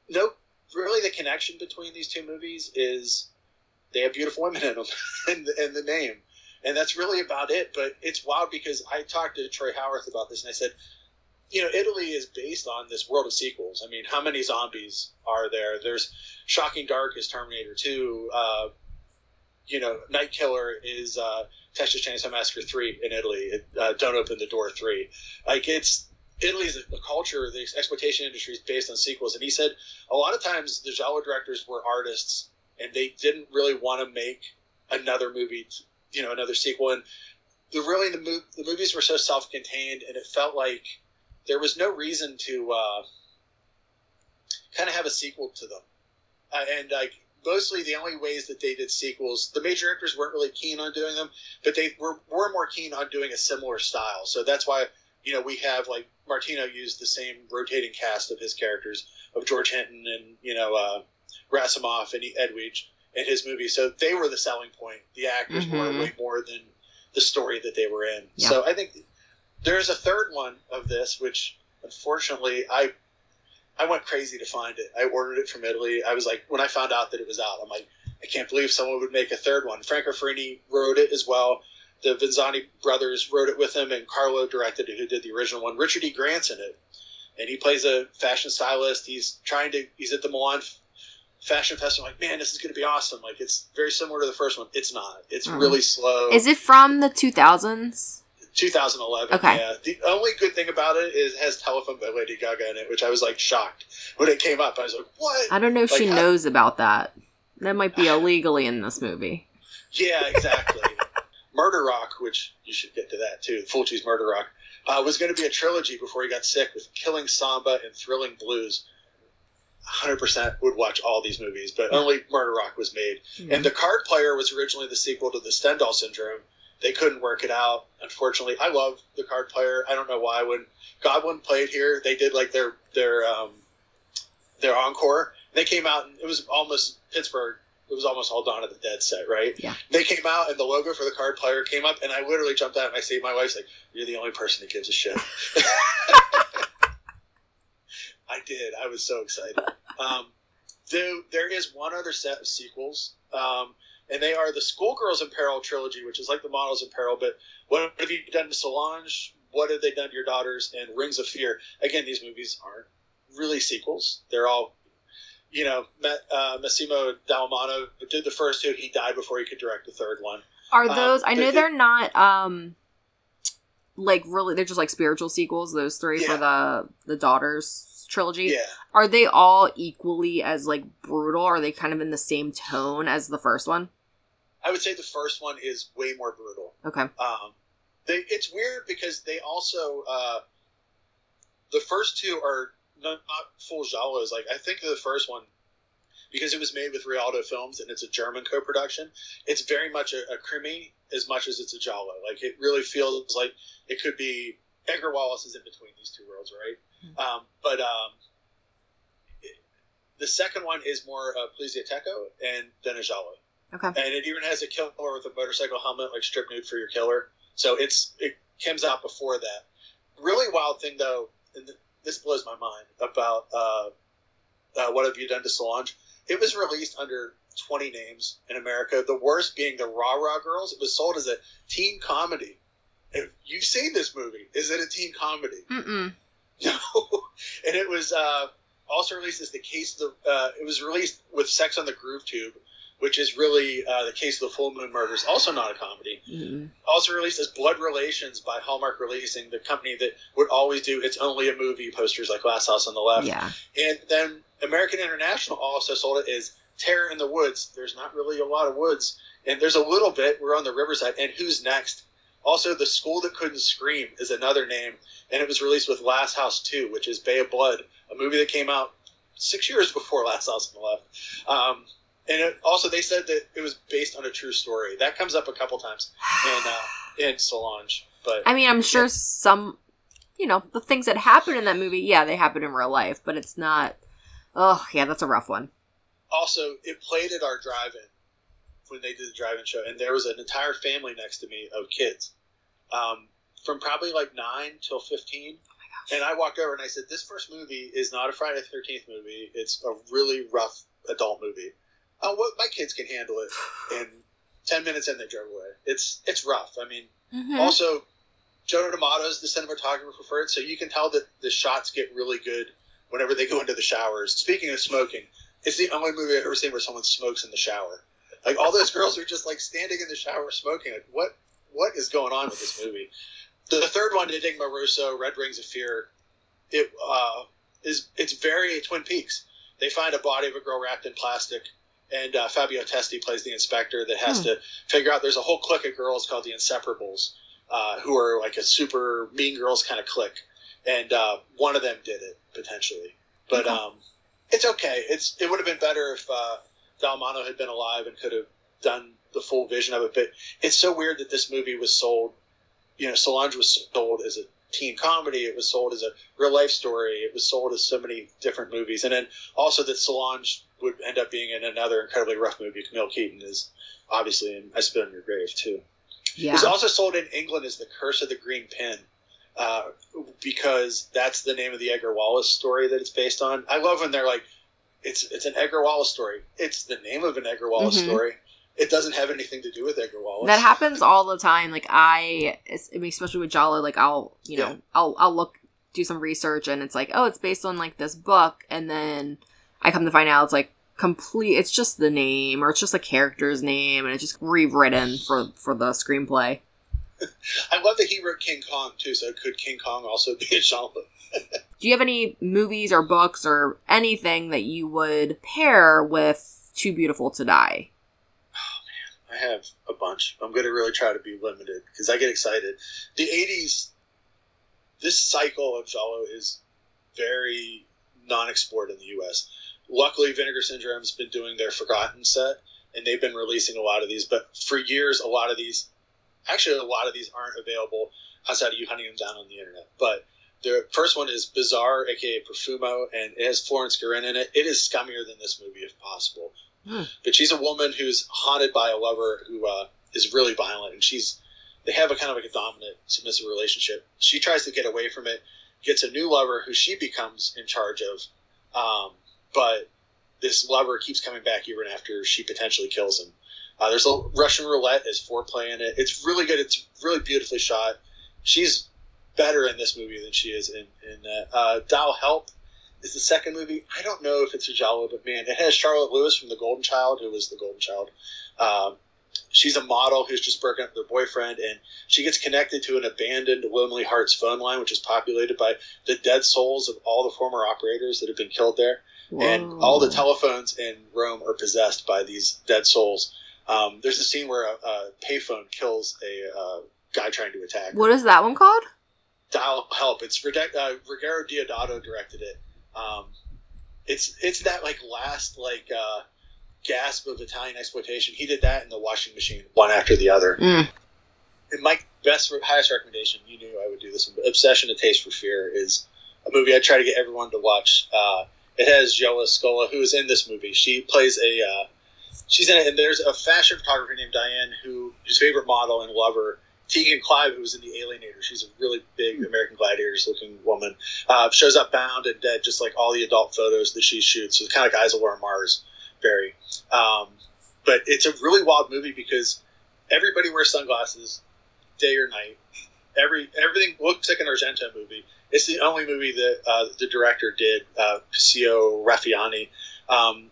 no, really, the connection between these two movies is they have beautiful women in them, and, and the name, and that's really about it. But it's wild because I talked to Troy Howarth about this, and I said, you know, Italy is based on this world of sequels. I mean, how many zombies are there? There's Shocking Dark is Terminator 2. Uh, you know, Night Killer is uh, Texas Chainsaw Massacre 3 in Italy. It, uh, Don't Open the Door 3. Like, it's Italy's a, a culture, the exploitation industry is based on sequels. And he said a lot of times the Giallo directors were artists and they didn't really want to make another movie, you know, another sequel. And the really, the, mov- the movies were so self contained and it felt like there was no reason to uh, kind of have a sequel to them. Uh, and like mostly the only ways that they did sequels, the major actors weren't really keen on doing them, but they were were more keen on doing a similar style. So that's why you know we have like Martino used the same rotating cast of his characters of George Hilton and you know uh, Rassimov and Edwige in his movie. So they were the selling point. The actors were Mhm. way more than the story that they were in. Yeah. So I think there's a third one of this, which unfortunately I I went crazy to find it. I ordered it from Italy. I was like, when I found out that it was out, I'm like, I can't believe someone would make a third one. Franco Ferrini wrote it as well. The Vanzina brothers wrote it with him, and Carlo directed it, who did the original one. Richard E. Grant's in it, and he plays a fashion stylist. He's trying to. He's at the Milan Fashion Festival. I'm like, man, this is going to be awesome. Like, it's very similar to the first one. It's not. It's Mhm. really slow. Is it from the 2000s? 2011. Okay. Yeah. The only good thing about it is it has Telephone by Lady Gaga in it, which I was like shocked when it came up. I was like, what? I don't know if Like, she I- knows about that. That might be illegally in this movie. Yeah, exactly. Murder Rock, which you should get to that too. Fulci's Murder Rock uh, was going to be a trilogy before he got sick with Killing Samba and Thrilling Blues. 100% would watch all these movies, but only Murder Rock was made. And The Card Player was originally the sequel to The Stendhal Syndrome. They couldn't work it out, unfortunately. I love The Card Player. I don't know why. When Goblin played here, they did like their their um, their encore. They came out and it was almost Pittsburgh. It was almost all Dawn of the Dead set, right? Yeah. They came out and the logo for the card player came up, and I literally jumped out of my seat. My wife's like, "You're the only person that gives a shit." I did. I was so excited. Um, there, there is one other set of sequels, um, and they are the Schoolgirls in Peril trilogy, which is like the Models in Peril. But what have you done to Solange? What have they done to your daughters? And Rings of Fear. Again, these movies aren't really sequels. They're all, you know, uh, Massimo Dallamano did the first two. He died before he could direct the third one. Are Um, those? I they- know they- they're not. Um, like really, they're just like spiritual sequels. Those three for the the daughters trilogy. Yeah. Are they all equally as like brutal? Are they kind of in the same tone as the first one? I would say the first one is way more brutal. Okay. Um, they, it's weird because they also uh, the first two are not, not full giallos. Like I think the first one, because it was made with Rialto Films and it's a German co-production, it's very much a, a crimi as much as it's a giallo. Like it really feels like it could be Edgar Wallace is in between these two worlds, right? Um, but um, it- the second one is more uh, poliziottesco and then a giallo Okay. and it even has a killer with a motorcycle helmet, like strip nude for your killer. So it's it comes out before that. Really wild thing though, and th- this blows my mind about uh, uh, what have you done to Solange? It was released under 20 names in America. The worst being the Raw Raw Girls. It was sold as a teen comedy. If you've seen this movie, is it a teen comedy? Mm-mm. No, and it was uh, also released as the case of the. Uh, it was released with Sex on the Groove Tube, which is really uh, the case of the Full Moon Murders, also not a comedy. Mm-mm. Also released as Blood Relations by Hallmark Releasing, the company that would always do it's only a movie posters like Last House on the Left. Yeah. And then American International also sold it as Terror in the Woods. There's not really a lot of woods, and there's a little bit. We're on the riverside, and Who's Next? Also, The School That Couldn't Scream is another name, and it was released with Last House 2, which is Bay of Blood, a movie that came out six years before Last House on the Left. Um, and it, also, they said that it was based on a true story. That comes up a couple times in, uh, in Solange. But I mean, I'm sure some, you know, the things that happen in that movie, yeah, they happen in real life, but it's not. Oh, yeah, that's a rough one. also it played at our drive-in when they did the drive-in show and there was an entire family next to me of kids um, from probably like 9 till 15 and i walked over and i said this first movie is not a friday the 13th movie it's a really rough adult movie oh what my kids can handle it and 10 minutes in they drove away it's it's rough i mean Mhm. also, Joe D'Amato's the cinematographer for it, so you can tell that the shots get really good whenever they go into the showers. Speaking of smoking, it's the only movie I've ever seen where someone smokes in the shower. Like all those girls are just like standing in the shower smoking. Like what what is going on with this movie? The third one, Enigma rosso, Red Rings of Fear, it uh, is it's very Twin Peaks. They find a body of a girl wrapped in plastic, and uh, Fabio Testi plays the inspector that has Hmm. to figure out. There's a whole clique of girls called the Inseparables, uh, who are like a super mean girls kind of clique, and uh, one of them did it potentially, but Okay. um, it's okay. It's it would have been better if uh, Dallamano had been alive and could have done the full vision of it. But it's so weird that this movie was sold. You know, Solange was sold as a teen comedy. It was sold as a real life story. It was sold as so many different movies, and then also that Solange would end up being in another incredibly rough movie. Camille Keaton is obviously in I Spit on Your Grave too. It was also sold in England as The Curse of the Green Pin, uh, because that's the name of the Edgar Wallace story that it's based on. I love when they're like, it's it's an Edgar Wallace story. It's the name of an Edgar Wallace Mhm. story. It doesn't have anything to do with Edgar Wallace. That happens all the time. Like I, I mean, especially with Giallo, like I'll, you know, Yeah. I'll, I'll look, do some research, and it's like, oh, it's based on like this book, and then I come to find out it's like complete. It's just the name, or it's just a character's name, and it's just rewritten for for the screenplay. I love that he wrote King Kong too. So could King Kong also be a genre? Do you have any movies or books or anything that you would pair with Too Beautiful to Die? Oh man, I have a bunch. I'm going to really try to be limited because I get excited. The 80s, this cycle of Giallo is very non explored in the US. Luckily, Vinegar Syndrome has been doing their Forgotten set, and they've been releasing a lot of these. But for years, a lot of these, actually, a lot of these aren't available outside of you hunting them down on the internet. But the first one is Bizarre, aka Profumo and it has Florence Guerin in it. It is scummier than this movie, if possible. Hmm. But she's a woman who's haunted by a lover who uh, is really violent, and she's they have a kind of like a dominant submissive relationship. She tries to get away from it, gets a new lover who she becomes in charge of, um, but this lover keeps coming back even after she potentially kills him. Uh, there's a Russian roulette as foreplay in it. It's really good. It's really beautifully shot. She's better in this movie than she is in in that. Uh, Dial Help is the second movie. I don't know if it's a Giallo, but man, it has Charlotte Lewis from The Golden Child, who was The Golden Child. Um, she's a model who's just broken up with her boyfriend, and she gets connected to an abandoned Lonely Hearts phone line, which is populated by the dead souls of all the former operators that have been killed there. And all the telephones in Rome are possessed by these dead souls. Um, there's a scene where a, a payphone kills a uh, guy trying to attack. What is that one called? dial help. It's uh, Ruggero Deodato directed it. Um, it's it's that like last like uh, gasp of Italian exploitation. He did that in the Washing Machine, one after the other. Mm. And my best highest recommendation, you knew I would do this one, but Obsession: A Taste for Fear is a movie I try to get everyone to watch. Uh, it has Gioia Scola, who is in this movie. She plays a uh, she's in it, and there's a fashion photographer named Diane who whose favorite model and lover Teagan Clive, who was in the Alienator. She's a really big American Gladiators looking woman. Uh, shows up bound and dead, just like all the adult photos that she shoots. So kind of guys Laura Mars, very. Um, but it's a really wild movie because everybody wears sunglasses day or night. Every everything looks like an Argento movie. It's the only movie that uh, the director did, uh, Raffanini. Um,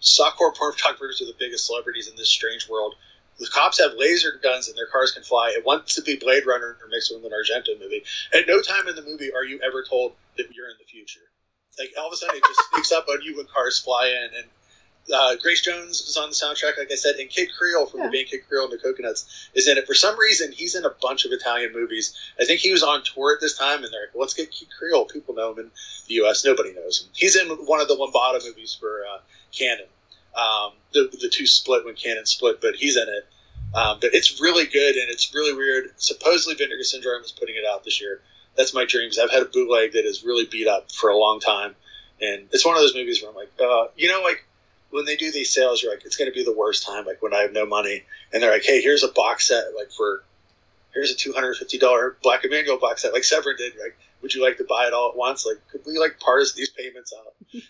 softcore porn photographers are the biggest celebrities in this strange world. The cops have laser guns and their cars can fly. It wants to be Blade Runner or mixed with an Argento movie. At no time in the movie are you ever told that you're in the future. Like all of a sudden it just sneaks up on you when cars fly in. And uh, Grace Jones is on the soundtrack, like I said, and Kid Creole from Yeah. the band Kid Creole and the Coconuts is in it. For some reason, he's in a bunch of Italian movies. I think he was on tour at this time, and they're like, let's get Kid Creole. People know him in the U.S. Nobody knows him. He's in one of the Lombardo movies for uh, Canon. Um, the, the two split when Canon split, but he's in it. Um, but it's really good and it's really weird. Supposedly, Vinegar Syndrome is putting it out this year. That's my dreams. I've had a bootleg that is really beat up for a long time, and it's one of those movies where I'm like, uh, you know, like when they do these sales, you're like, it's going to be the worst time. Like when I have no money, and they're like, hey, here's a box set, like for here's a two hundred fifty dollar Black Emanuelle box set, like Severin did. Like, would you like to buy it all at once? Like, could we like parse these payments out?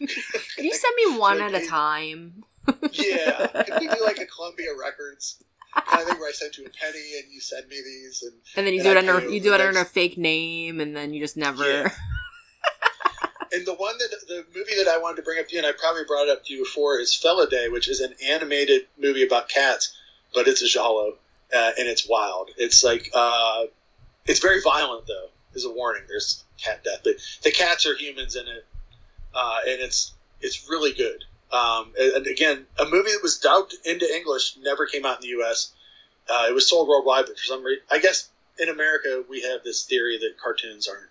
Can you send me one at a time? yeah, could we do like a Columbia Records kind of thing where I send you a penny and you send me these and And then you And do it I under you do it under a fake name, and then you just never. Yeah. And the one that the movie that I wanted to bring up to you, and I probably brought it up to you before, is Felidae, which is an animated movie about cats, but it's a giallo uh, and it's wild. It's like uh, it's very violent though. Is a warning. There's cat death, but the cats are humans in it, uh, and it's it's really good. Um, and, again, a movie that was dubbed into English never came out in the U.S. Uh, it was sold worldwide, but for some reason, I guess in America we have this theory that cartoons aren't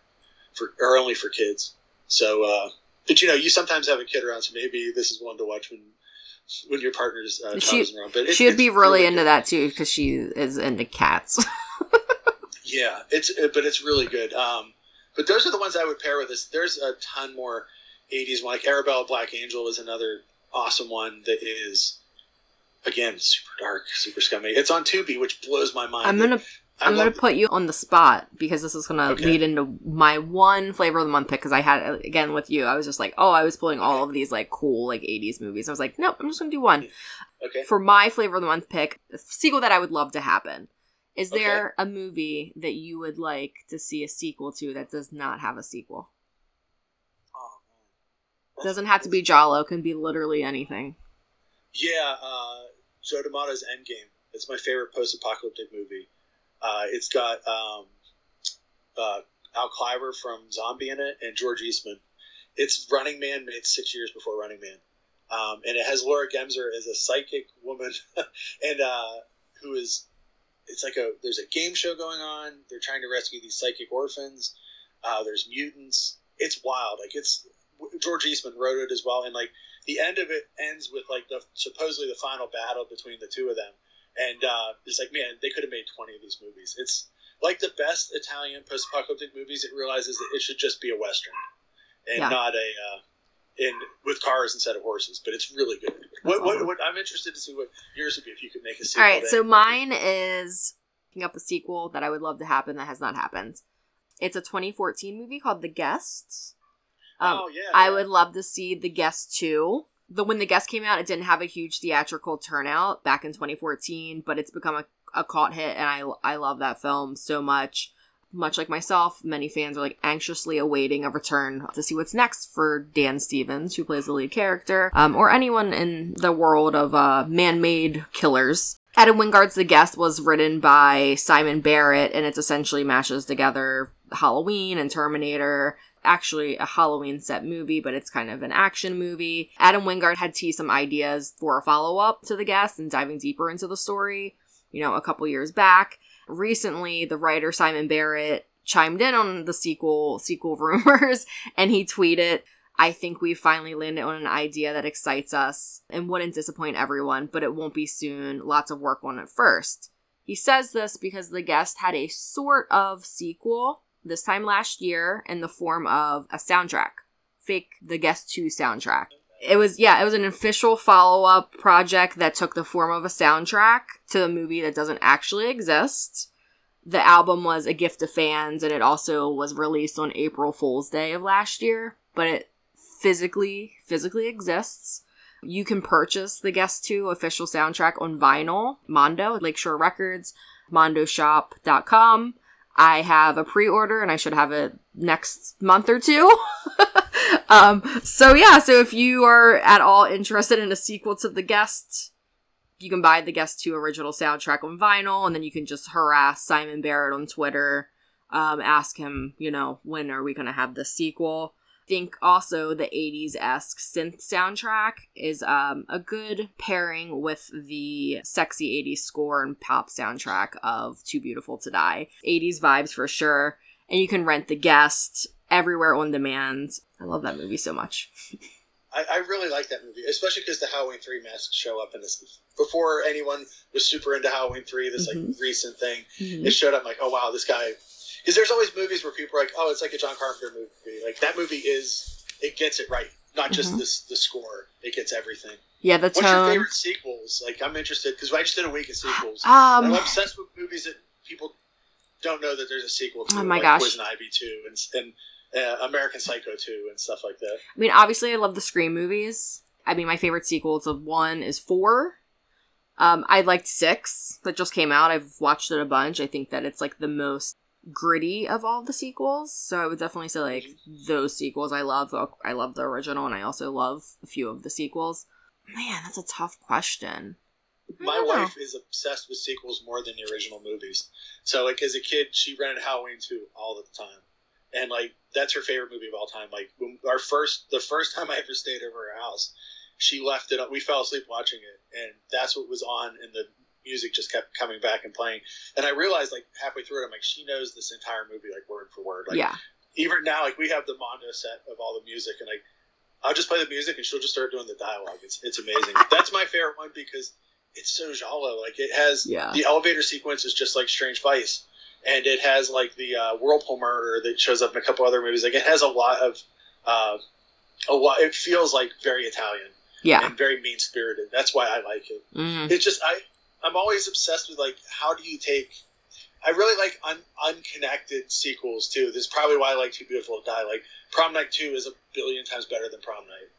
for are only for kids. So, uh, but you know, you sometimes have a kid around, so maybe this is one to watch when when your partner's uh, She- child is around. But it's, she would be really good. into that too because she is into cats. Yeah, it's uh, but it's really good. Um, but those are the ones I would pair with this. There's a ton more '80s one. Like Arabella Black Angel is another awesome one that is again super dark, super scummy. It's on Tubi, which blows my mind. I'm gonna I'm gonna put you on the spot because this is gonna Okay. lead into my one flavor of the month pick because I had again with you I was just like oh I was pulling all of these like cool like 80s movies I was like nope I'm just gonna do one okay. for my flavor of the month pick a sequel that I would love to happen is Okay. there a movie that you would like to see a sequel to that does not have a sequel Oh, man. doesn't have to be Giallo can be literally anything Yeah, uh, Joe D'Amato's Endgame. It's my favorite post-apocalyptic movie. Uh, it's got um, uh, Al Cliver from Zombie in it and George Eastman. It's Running Man made six years before Running Man, um, and it has Laura Gemser as a psychic woman, and uh, who is it's like a there's a game show going on. They're trying to rescue these psychic orphans. Uh, there's mutants. It's wild. Like it's George Eastman wrote it as well, and like the end of it ends with like the supposedly the final battle between the two of them, and uh, it's like man, they could have made twenty of these movies. It's like the best Italian post-apocalyptic movies. It realizes that it should just be a western and Yeah. not a uh, in with cars instead of horses. But it's really good. What, what, what I'm interested to see what yours would be if you could make a sequel. All right, so mine is picking up a sequel that I would love to happen that has not happened. It's a 2014 movie called The Guests. Um, oh yeah, I yeah. would love to see The Guest 2. The when The Guest came out, it didn't have a huge theatrical turnout back in 2014, but it's become a, a cult hit, and I I love that film so much. Much like myself, many fans are like anxiously awaiting a return to see what's next for Dan Stevens, who plays the lead character, um, or anyone in the world of uh, man-made killers. Adam Wingard's The Guest was written by Simon Barrett, and it's essentially mashes together Halloween and Terminator. Actually, a Halloween set movie, but it's kind of an action movie. Adam Wingard had teased some ideas for a follow up to The Guest and diving deeper into the story, you know, a couple years back. Recently, the writer Simon Barrett chimed in on the sequel sequel rumors, and he tweeted, I think we finally landed on an idea that excites us and wouldn't disappoint everyone, but it won't be soon. Lots of work on it first. He says this because the guest had a sort of sequel this time last year in the form of a soundtrack. Fake The Guest 2 soundtrack. It was, yeah, it was an official follow up project that took the form of a soundtrack to a movie that doesn't actually exist. The album was a gift to fans and it also was released on April Fool's Day of last year, but it physically physically exists. You can purchase the Guest 2 official soundtrack on vinyl, Mondo, Lakeshore Records, mondoshop.com. I have a pre-order and I should have it next month or two. um so yeah, so if you are at all interested in a sequel to The Guest, you can buy the Guest 2 original soundtrack on vinyl and then you can just harass Simon Barrett on Twitter, um ask him, you know, when are we going to have the sequel? Think also the 80s esque synth soundtrack is um, a good pairing with the sexy 80s score and pop soundtrack of Too Beautiful to Die. 80s vibes for sure. And you can rent The Guest everywhere on demand. I love that movie so much. I, I really like that movie, especially because the Halloween three masks show up in this. Before anyone was super into Halloween three, this like Mhm. recent thing, Mhm. it showed up like, oh wow, this guy. Because there's always movies where people are like, oh, it's like a John Carpenter movie. Like that movie is, it gets it right. Not just Mhm. this the score, it gets everything. Yeah, the What's your favorite sequels? Like I'm interested because I just did a week of sequels. I'm Um, obsessed with movies that people don't know that there's a sequel to. Oh my like gosh. Poison Ivy two and and uh, American Psycho two and stuff like that. I mean, obviously, I love the Scream movies. I mean, my favorite sequel to one is four. Um, I liked six that just came out. I've watched it a bunch. I think that it's like the most gritty of all the sequels. So I would definitely say like those sequels. I love. I love the original, and I also love a few of the sequels. Man, that's a tough question. My know. wife is obsessed with sequels more than the original movies. So like as a kid, she rented Halloween two all the time, and like that's her favorite movie of all time. Like when our first, the first time I ever stayed over her house, she left it. up. We fell asleep watching it, and that's what was on, in the music just kept coming back and playing. And I realized like halfway through it, I'm like, she knows this entire movie like word for word. Like yeah, even now, like we have the Mondo set of all the music, and like I'll just play the music, and she'll just start doing the dialogue. It's it's amazing. That's my favorite one because it's so giallo. Like it has Yeah. the elevator sequence is just like Strange Vice, and it has like the uh, whirlpool murder that shows up in a couple other movies. Like it has a lot of uh, a lot. It feels like very Italian yeah. and very mean spirited. That's why I like it hmm it's just I I'm always obsessed with like how do you take I really like un, unconnected sequels too. This is probably why I like Too Beautiful to Die. Like Prom Night Two is a billion times better than Prom Night.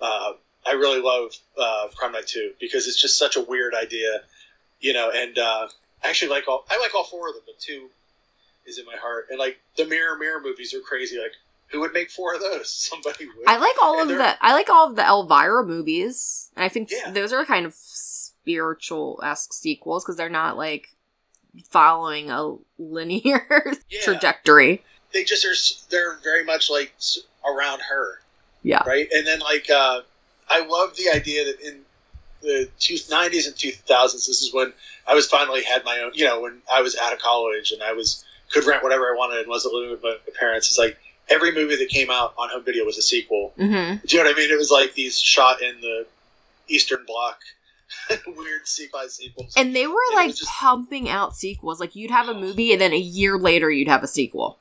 Uh, I really love uh, Prom Night Two because it's just such a weird idea, you know. And uh, I actually like all I like all four of them, but two is in my heart. And like the Mirror Mirror movies are crazy. Like who would make four of those? Somebody would. I like all And of the I like all of the Elvira movies, and I think Yeah. those are kind of spiritual esque sequels because they're not like following a linear Yeah. trajectory. They just are. They're very much like around her, Yeah. right? And then like uh, I love the idea that in the two, 90s and 2000s, this is when I was finally had my own. You know, when I was out of college and I was could rent whatever I wanted and wasn't living with my parents. It's like every movie that came out on home video was a sequel. hmm Do you know what I mean? It was like these shot in the Eastern Bloc, weird sequel sequels. And they were It like just- pumping out sequels. Like you'd have a movie, and then a year later you'd have a sequel.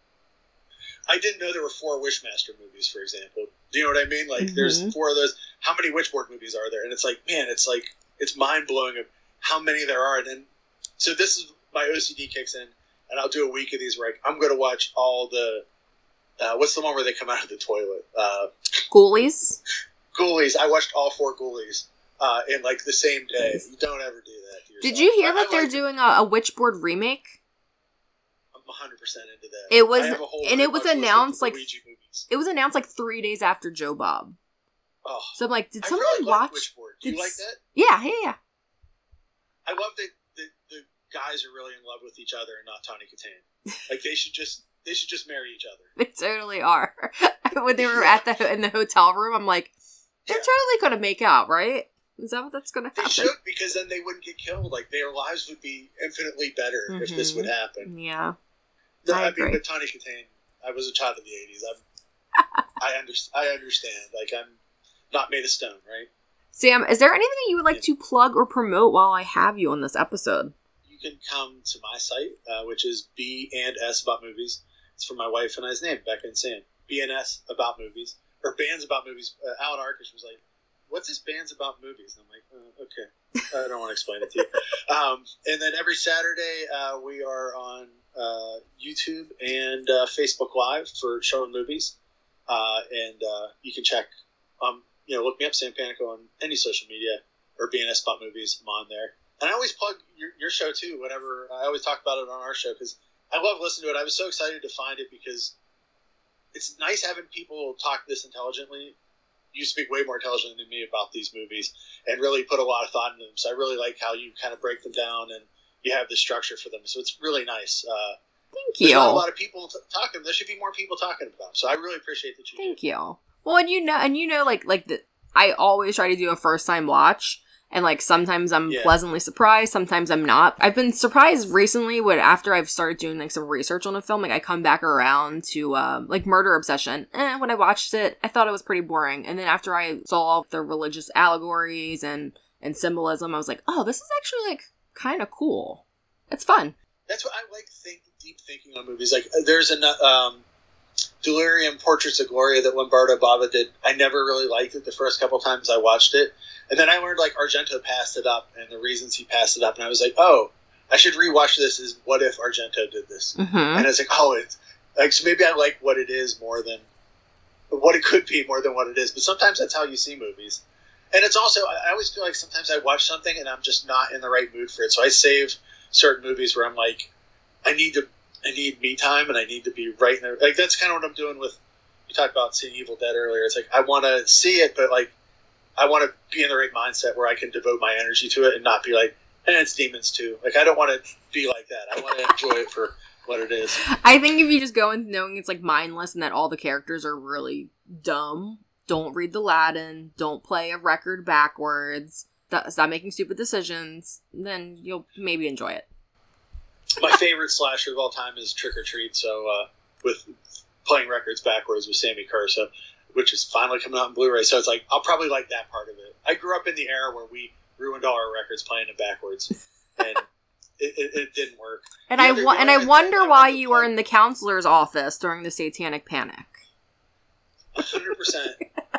I didn't know there were four Wishmaster movies, for example. Do you know what I mean? Like, Mhm. there's four of those. How many Witchboard movies are there? And it's like, man, it's like it's mind blowing of how many there are. And then, so this is my OCD kicks in, and I'll do a week of these where I, I'm going to watch all the. Uh, what's the one where they come out of the toilet? Uh, Ghoulies. Ghoulies. I watched all four Ghoulies uh, in like the same day. You don't ever do that. Did you hear that they're like- doing a, a Witchboard remake? I'm 100 percent into that. It was- I have a whole and it was watch list of announced, like, It was announced like three days after Joe Bob. Oh, So I'm like, did someone really watch? Witchboard. Do you like that? Yeah, yeah, yeah. I love that the, the guys are really in love with each other and not Tawny Kitaen. Like they should just they should just marry each other. They totally are. when they were at the in the hotel room, I'm like, they're Yeah. totally gonna make out, right? Is that what that's gonna They happen? should because then they wouldn't get killed. Like their lives would be infinitely better if this Mhm. would happen. Yeah. No, I I, agree. mean, but Tawny Kitaen, I was a child of the '80s. I'm, I understand. I understand. Like I'm not made of stone, right? Sam, is there anything you would like to plug or promote while I have you on this episode? You can come to my site, uh, which is B and S about movies. It's for my wife and I's name, Becca and Sam. B and S about movies or bands about movies. Uh, Alan Arkish was like, "What's this bands about movies?" And I'm like, uh, "Okay, I don't want to explain it to you." Um, and then every Saturday uh, we are on uh, YouTube and uh, Facebook Live for showing movies, uh, and uh, you can check. Um, you know, look me up, Sam Panico, on any social media or BNS Spot Movies. I'm on there. And I always plug your, your show too. Whenever I always talk about it on our show because I love listening to it. I was so excited to find it because it's nice having people talk this intelligently. You speak way more intelligently than me about these movies and really put a lot of thought into them. So I really like how you kind of break them down and you have the structure for them. So it's really nice. Uh, Thank you. a lot of people t- talking. There should be more people talking about them. So I really appreciate that you. Thank do. you. Well, and you know, and you know, like like the, I always try to do a first time watch, and like sometimes I'm Yeah. pleasantly surprised, sometimes I'm not. I've been surprised recently when after I've started doing like some research on a film, like I come back around to um, like Murder Obsession. And when I watched it, I thought it was pretty boring, and then after I saw all the religious allegories and and symbolism, I was like, oh, this is actually like kind of cool. It's fun. That's what I like. Think deep thinking on movies. Like there's a um, Delirium Portraits of Gloria that Lamberto Bava did. I never really liked it the first couple times I watched it, and then I learned like Argento passed it up and the reasons he passed it up, and I was like, oh, I should rewatch this. Is what if Argento did this? Mm-hmm. And it's like, oh, it's like so maybe I like what it is more than what it could be more than what it is. But sometimes that's how you see movies. And it's also I I always feel like sometimes I watch something and I'm just not in the right mood for it. So I save certain movies where I'm like, I need to I need me time and I need to be right in there. Like that's kind of what I'm doing with you talked about seeing Evil Dead earlier. It's like I want to see it, but like I want to be in the right mindset where I can devote my energy to it and not be like, and it's demons too. Like I don't want to be like that. I want to enjoy it for what it is. I think if you just go in knowing it's like mindless and that all the characters are really dumb, don't read the Latin, don't play a record backwards, stop making stupid decisions, then you'll maybe enjoy it. My favorite slasher of all time is Trick or Treat. So uh, with playing records backwards with Sammi Curr, so which is finally coming out in Blu-ray. So it's like I'll probably like that part of it. I grew up in the era where we ruined all our records playing it backwards, and it, it, it didn't work. And The I wa- and I I wonder I why you were in the counselor's office during the Satanic Panic. hundred percent.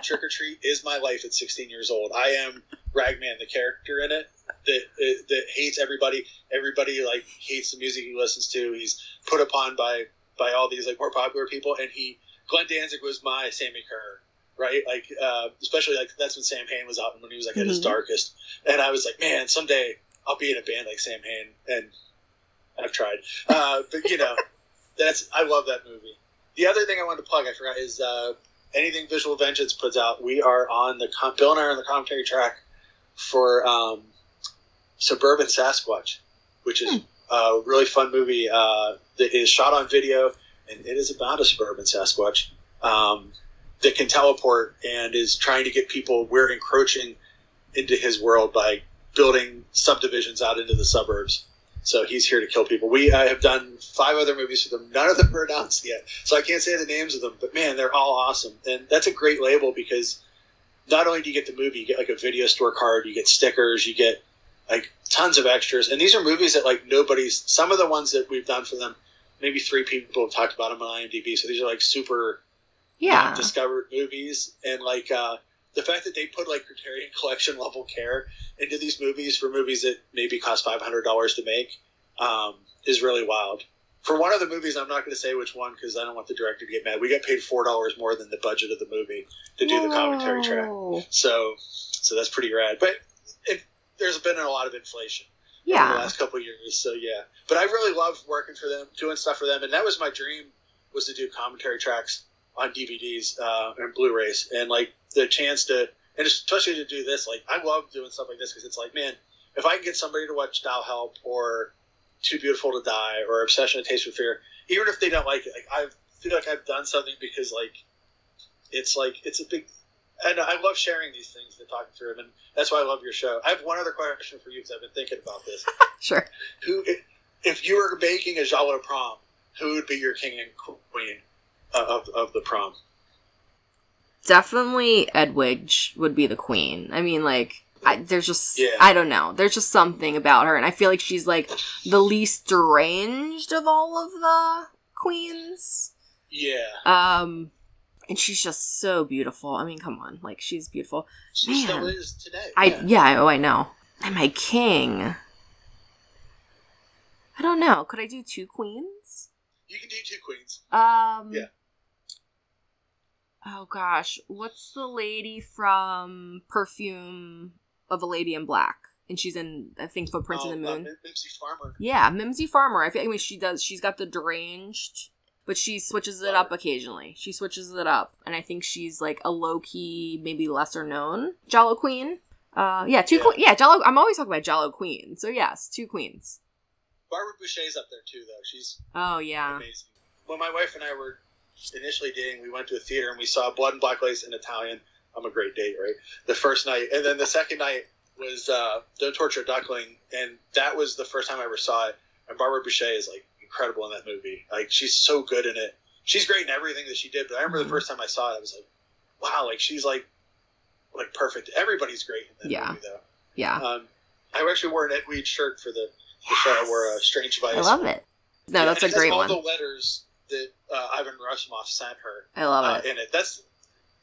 Trick or Treat is my life at 16 years old. I am Ragman, the character in it that that hates everybody. Everybody like hates the music he listens to. He's put upon by by all these like more popular people, and he Glenn Danzig was my Sammi Curr, right? Like uh, especially like that's when Sam Hain was out and when he was like at his Mhm. darkest, and I was like, man, someday I'll be in a band like Samhain, and I've tried, uh, but you know, that's I love that movie. The other thing I wanted to plug, I forgot, is uh, anything Visual Vengeance puts out. We are on the com- Bill and I are on the commentary track for um, Suburban Sasquatch, which is a really fun movie uh, that is shot on video, and it is about a suburban Sasquatch um, that can teleport and is trying to get people. We're encroaching into his world by building subdivisions out into the suburbs. So he's here to kill people. We uh, have done five other movies for them. None of them are announced yet, so I can't say the names of them. But man, they're all awesome, and that's a great label because not only do you get the movie, you get like a video store card, you get stickers, you get like tons of extras, and these are movies that like nobody's. Some of the ones that we've done for them, maybe three people have talked about them on IMDb. So these are like super Yeah. discovered movies, and like uh, the fact that they put like Criterion Collection level care into these movies for movies that maybe cost five hundred dollars to make um, is really wild. For one of the movies, I'm not going to say which one because I don't want the director to get mad. We got paid four dollars more than the budget of the movie to do the commentary track, so so that's pretty rad. But it, there's been a lot of inflation over the last couple of years. So yeah, but I really love working for them, doing stuff for them, and that was my dream was to do commentary tracks on DVDs uh, and Blu-rays, and like the chance to, and especially to do this. Like I love doing stuff like this because it's like, man, if I can get somebody to watch Dial Help or Too Beautiful to Die or Obsession and Taste for Fear, even if they don't like it, like I feel like I've done something because like it's like it's a big. And I love sharing these things and talking through them, and that's why I love your show. I have one other question for you because I've been thinking about this Sure. who if you were making a Giallo prom, who would be your king and queen of, of the prom? Definitely Edwige would be the queen. I mean, like, I, there's just, Yeah. I don't know. There's just something about her. And I feel like she's, like, the least deranged of all of the queens. Yeah, Um, and she's just so beautiful. I mean, come on. Like, she's beautiful. she Man. still is today. I, yeah. yeah, oh, I know. And my king. I don't know. Could I do two queens? you can do two queens. Um. Yeah. Oh gosh, what's the lady from Perfume of a Lady in Black? And she's in, I think, Footprints Oh, in the uh, Moon. Mim- Mimsy Farmer. yeah, Mimsy Farmer. I feel. I mean, she does. She's got the deranged, but she switches it up occasionally. She switches it up, and I think she's like a low key, maybe lesser known Giallo Queen. Uh, yeah, two. Yeah. Que- yeah, Giallo. I'm always talking about Giallo Queen. So yes, two queens. Barbara Bouchet's up there too, though. She's Oh yeah. amazing. When my wife and I were initially dating, we went to a theater and we saw Blood and Black Lace in Italian. I'm a great date, right? The first night, and then the second night was uh, Don't Torture Duckling, and that was the first time I ever saw it. And Barbara Boucher is like incredible in that movie. Like she's so good in it. She's great in everything that she did. But I remember the first time I saw it, I was like, wow, like she's like like perfect. Everybody's great in that Yeah. movie, though. Yeah. Um, I actually wore an Edwige shirt for the, the show. I wore a Strange Vice. I love it. No, Yeah, that's a and it has great all one. the letters that uh, Ivan Rassimov sent her I love uh, it. in it. That's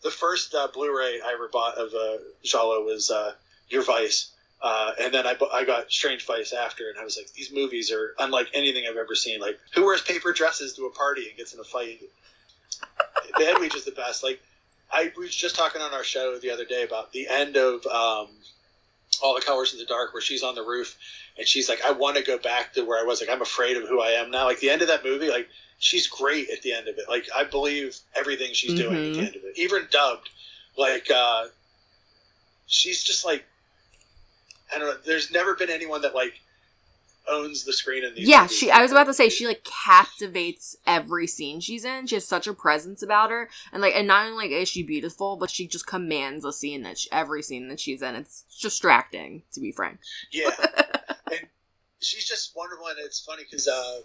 the first uh, Blu-ray I ever bought of uh, Giallo was uh, Your Vice, uh, and then I, I got Strange Vice after, and I was like, these movies are unlike anything I've ever seen. Like, who wears paper dresses to a party and gets in a fight? the Edwige is the best. Like, I was just talking on our show the other day about the end of um, All the Colors in the Dark, where she's on the roof and she's like, I want to go back to where I was. Like, I'm afraid of who I am now. Like, the end of that movie, like, she's great at the end of it. Like, I believe everything she's doing at the end of it. Even dubbed, like, uh, she's just like, I don't know. There's never been anyone that like owns the screen in these. Yeah, movies. she. I was about to say she like captivates every scene she's in. She has such a presence about her, and like, and not only like is she beautiful, but she just commands a scene that she, every scene that she's in. It's distracting, to be frank. Yeah, and she's just wonderful, and it's funny because uh,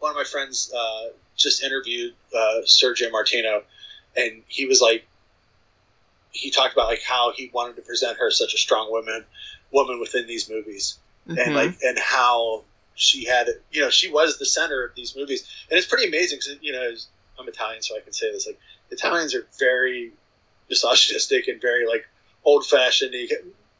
one of my friends uh, just interviewed uh, Sergio Martino, and he was like, he talked about like how he wanted to present her as such a strong woman, woman within these movies, and Mhm. like and how she had, you know, she was the center of these movies, and it's pretty amazing because you know I'm Italian, so I can say this. Like Italians are very misogynistic and very like old fashioned.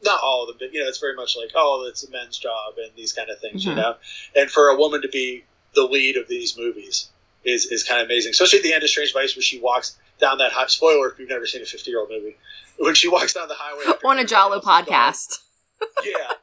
Not all of them, but you know, it's very much like, oh, it's a men's job and these kind of things, you Mhm. know. And for a woman to be the lead of these movies is is kind of amazing, especially at the end of Strange Vice, where she walks down that high. Spoiler if you've never seen a 50 year old movie, when she walks down the highway on a Giallo podcast. Yeah,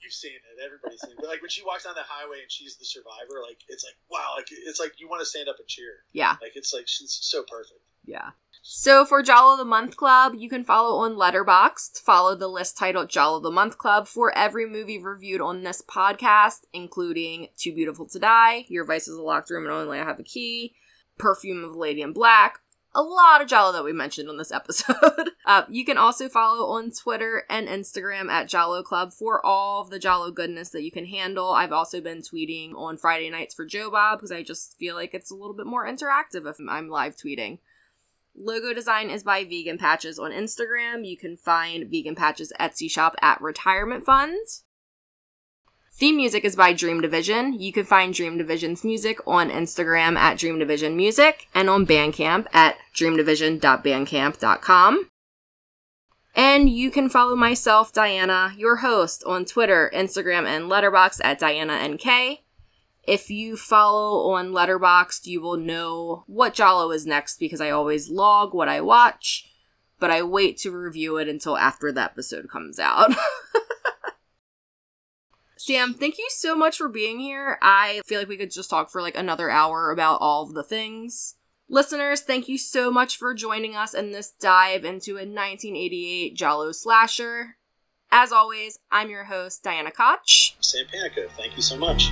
you've seen it, Everybody's seen. It. But like when she walks down the highway and she's the survivor, like it's like wow, like it's like you want to stand up and cheer. Yeah. Like it's like she's so perfect. Yeah. So for Giallo the Month Club, you can follow on Letterboxd. Follow the list titled Giallo the Month Club for every movie reviewed on this podcast, including Too Beautiful to Die, Your Vice is a Locked Room and Only I Have a Key, Perfume of Lady in Black, a lot of Giallo that we mentioned on this episode. uh, you can also follow on Twitter and Instagram at Giallo Club for all of the Giallo goodness that you can handle. I've also been tweeting on Friday nights for Joe Bob because I just feel like it's a little bit more interactive if I'm live tweeting. Logo design is by Vegan Patches on Instagram. You can find Vegan Patches Etsy shop at Retirement Funds. Theme music is by Dream Division. You can find Dream Division's music on Instagram at Dream Division Music and on Bandcamp at dreamdivision.bandcamp.com. And you can follow myself, Dianna, your host, on Twitter, Instagram, and Letterboxd at Diana DianaNK. If you follow on Letterboxd, you will know what Giallo is next because I always log what I watch, but I wait to review it until after the episode comes out. Sam, thank you so much for being here. I feel like we could just talk for like another hour about all the things. Listeners, thank you so much for joining us in this dive into a 1988 Giallo slasher. As always, I'm your host, Dianna Koch. Sam Panico, thank you so much.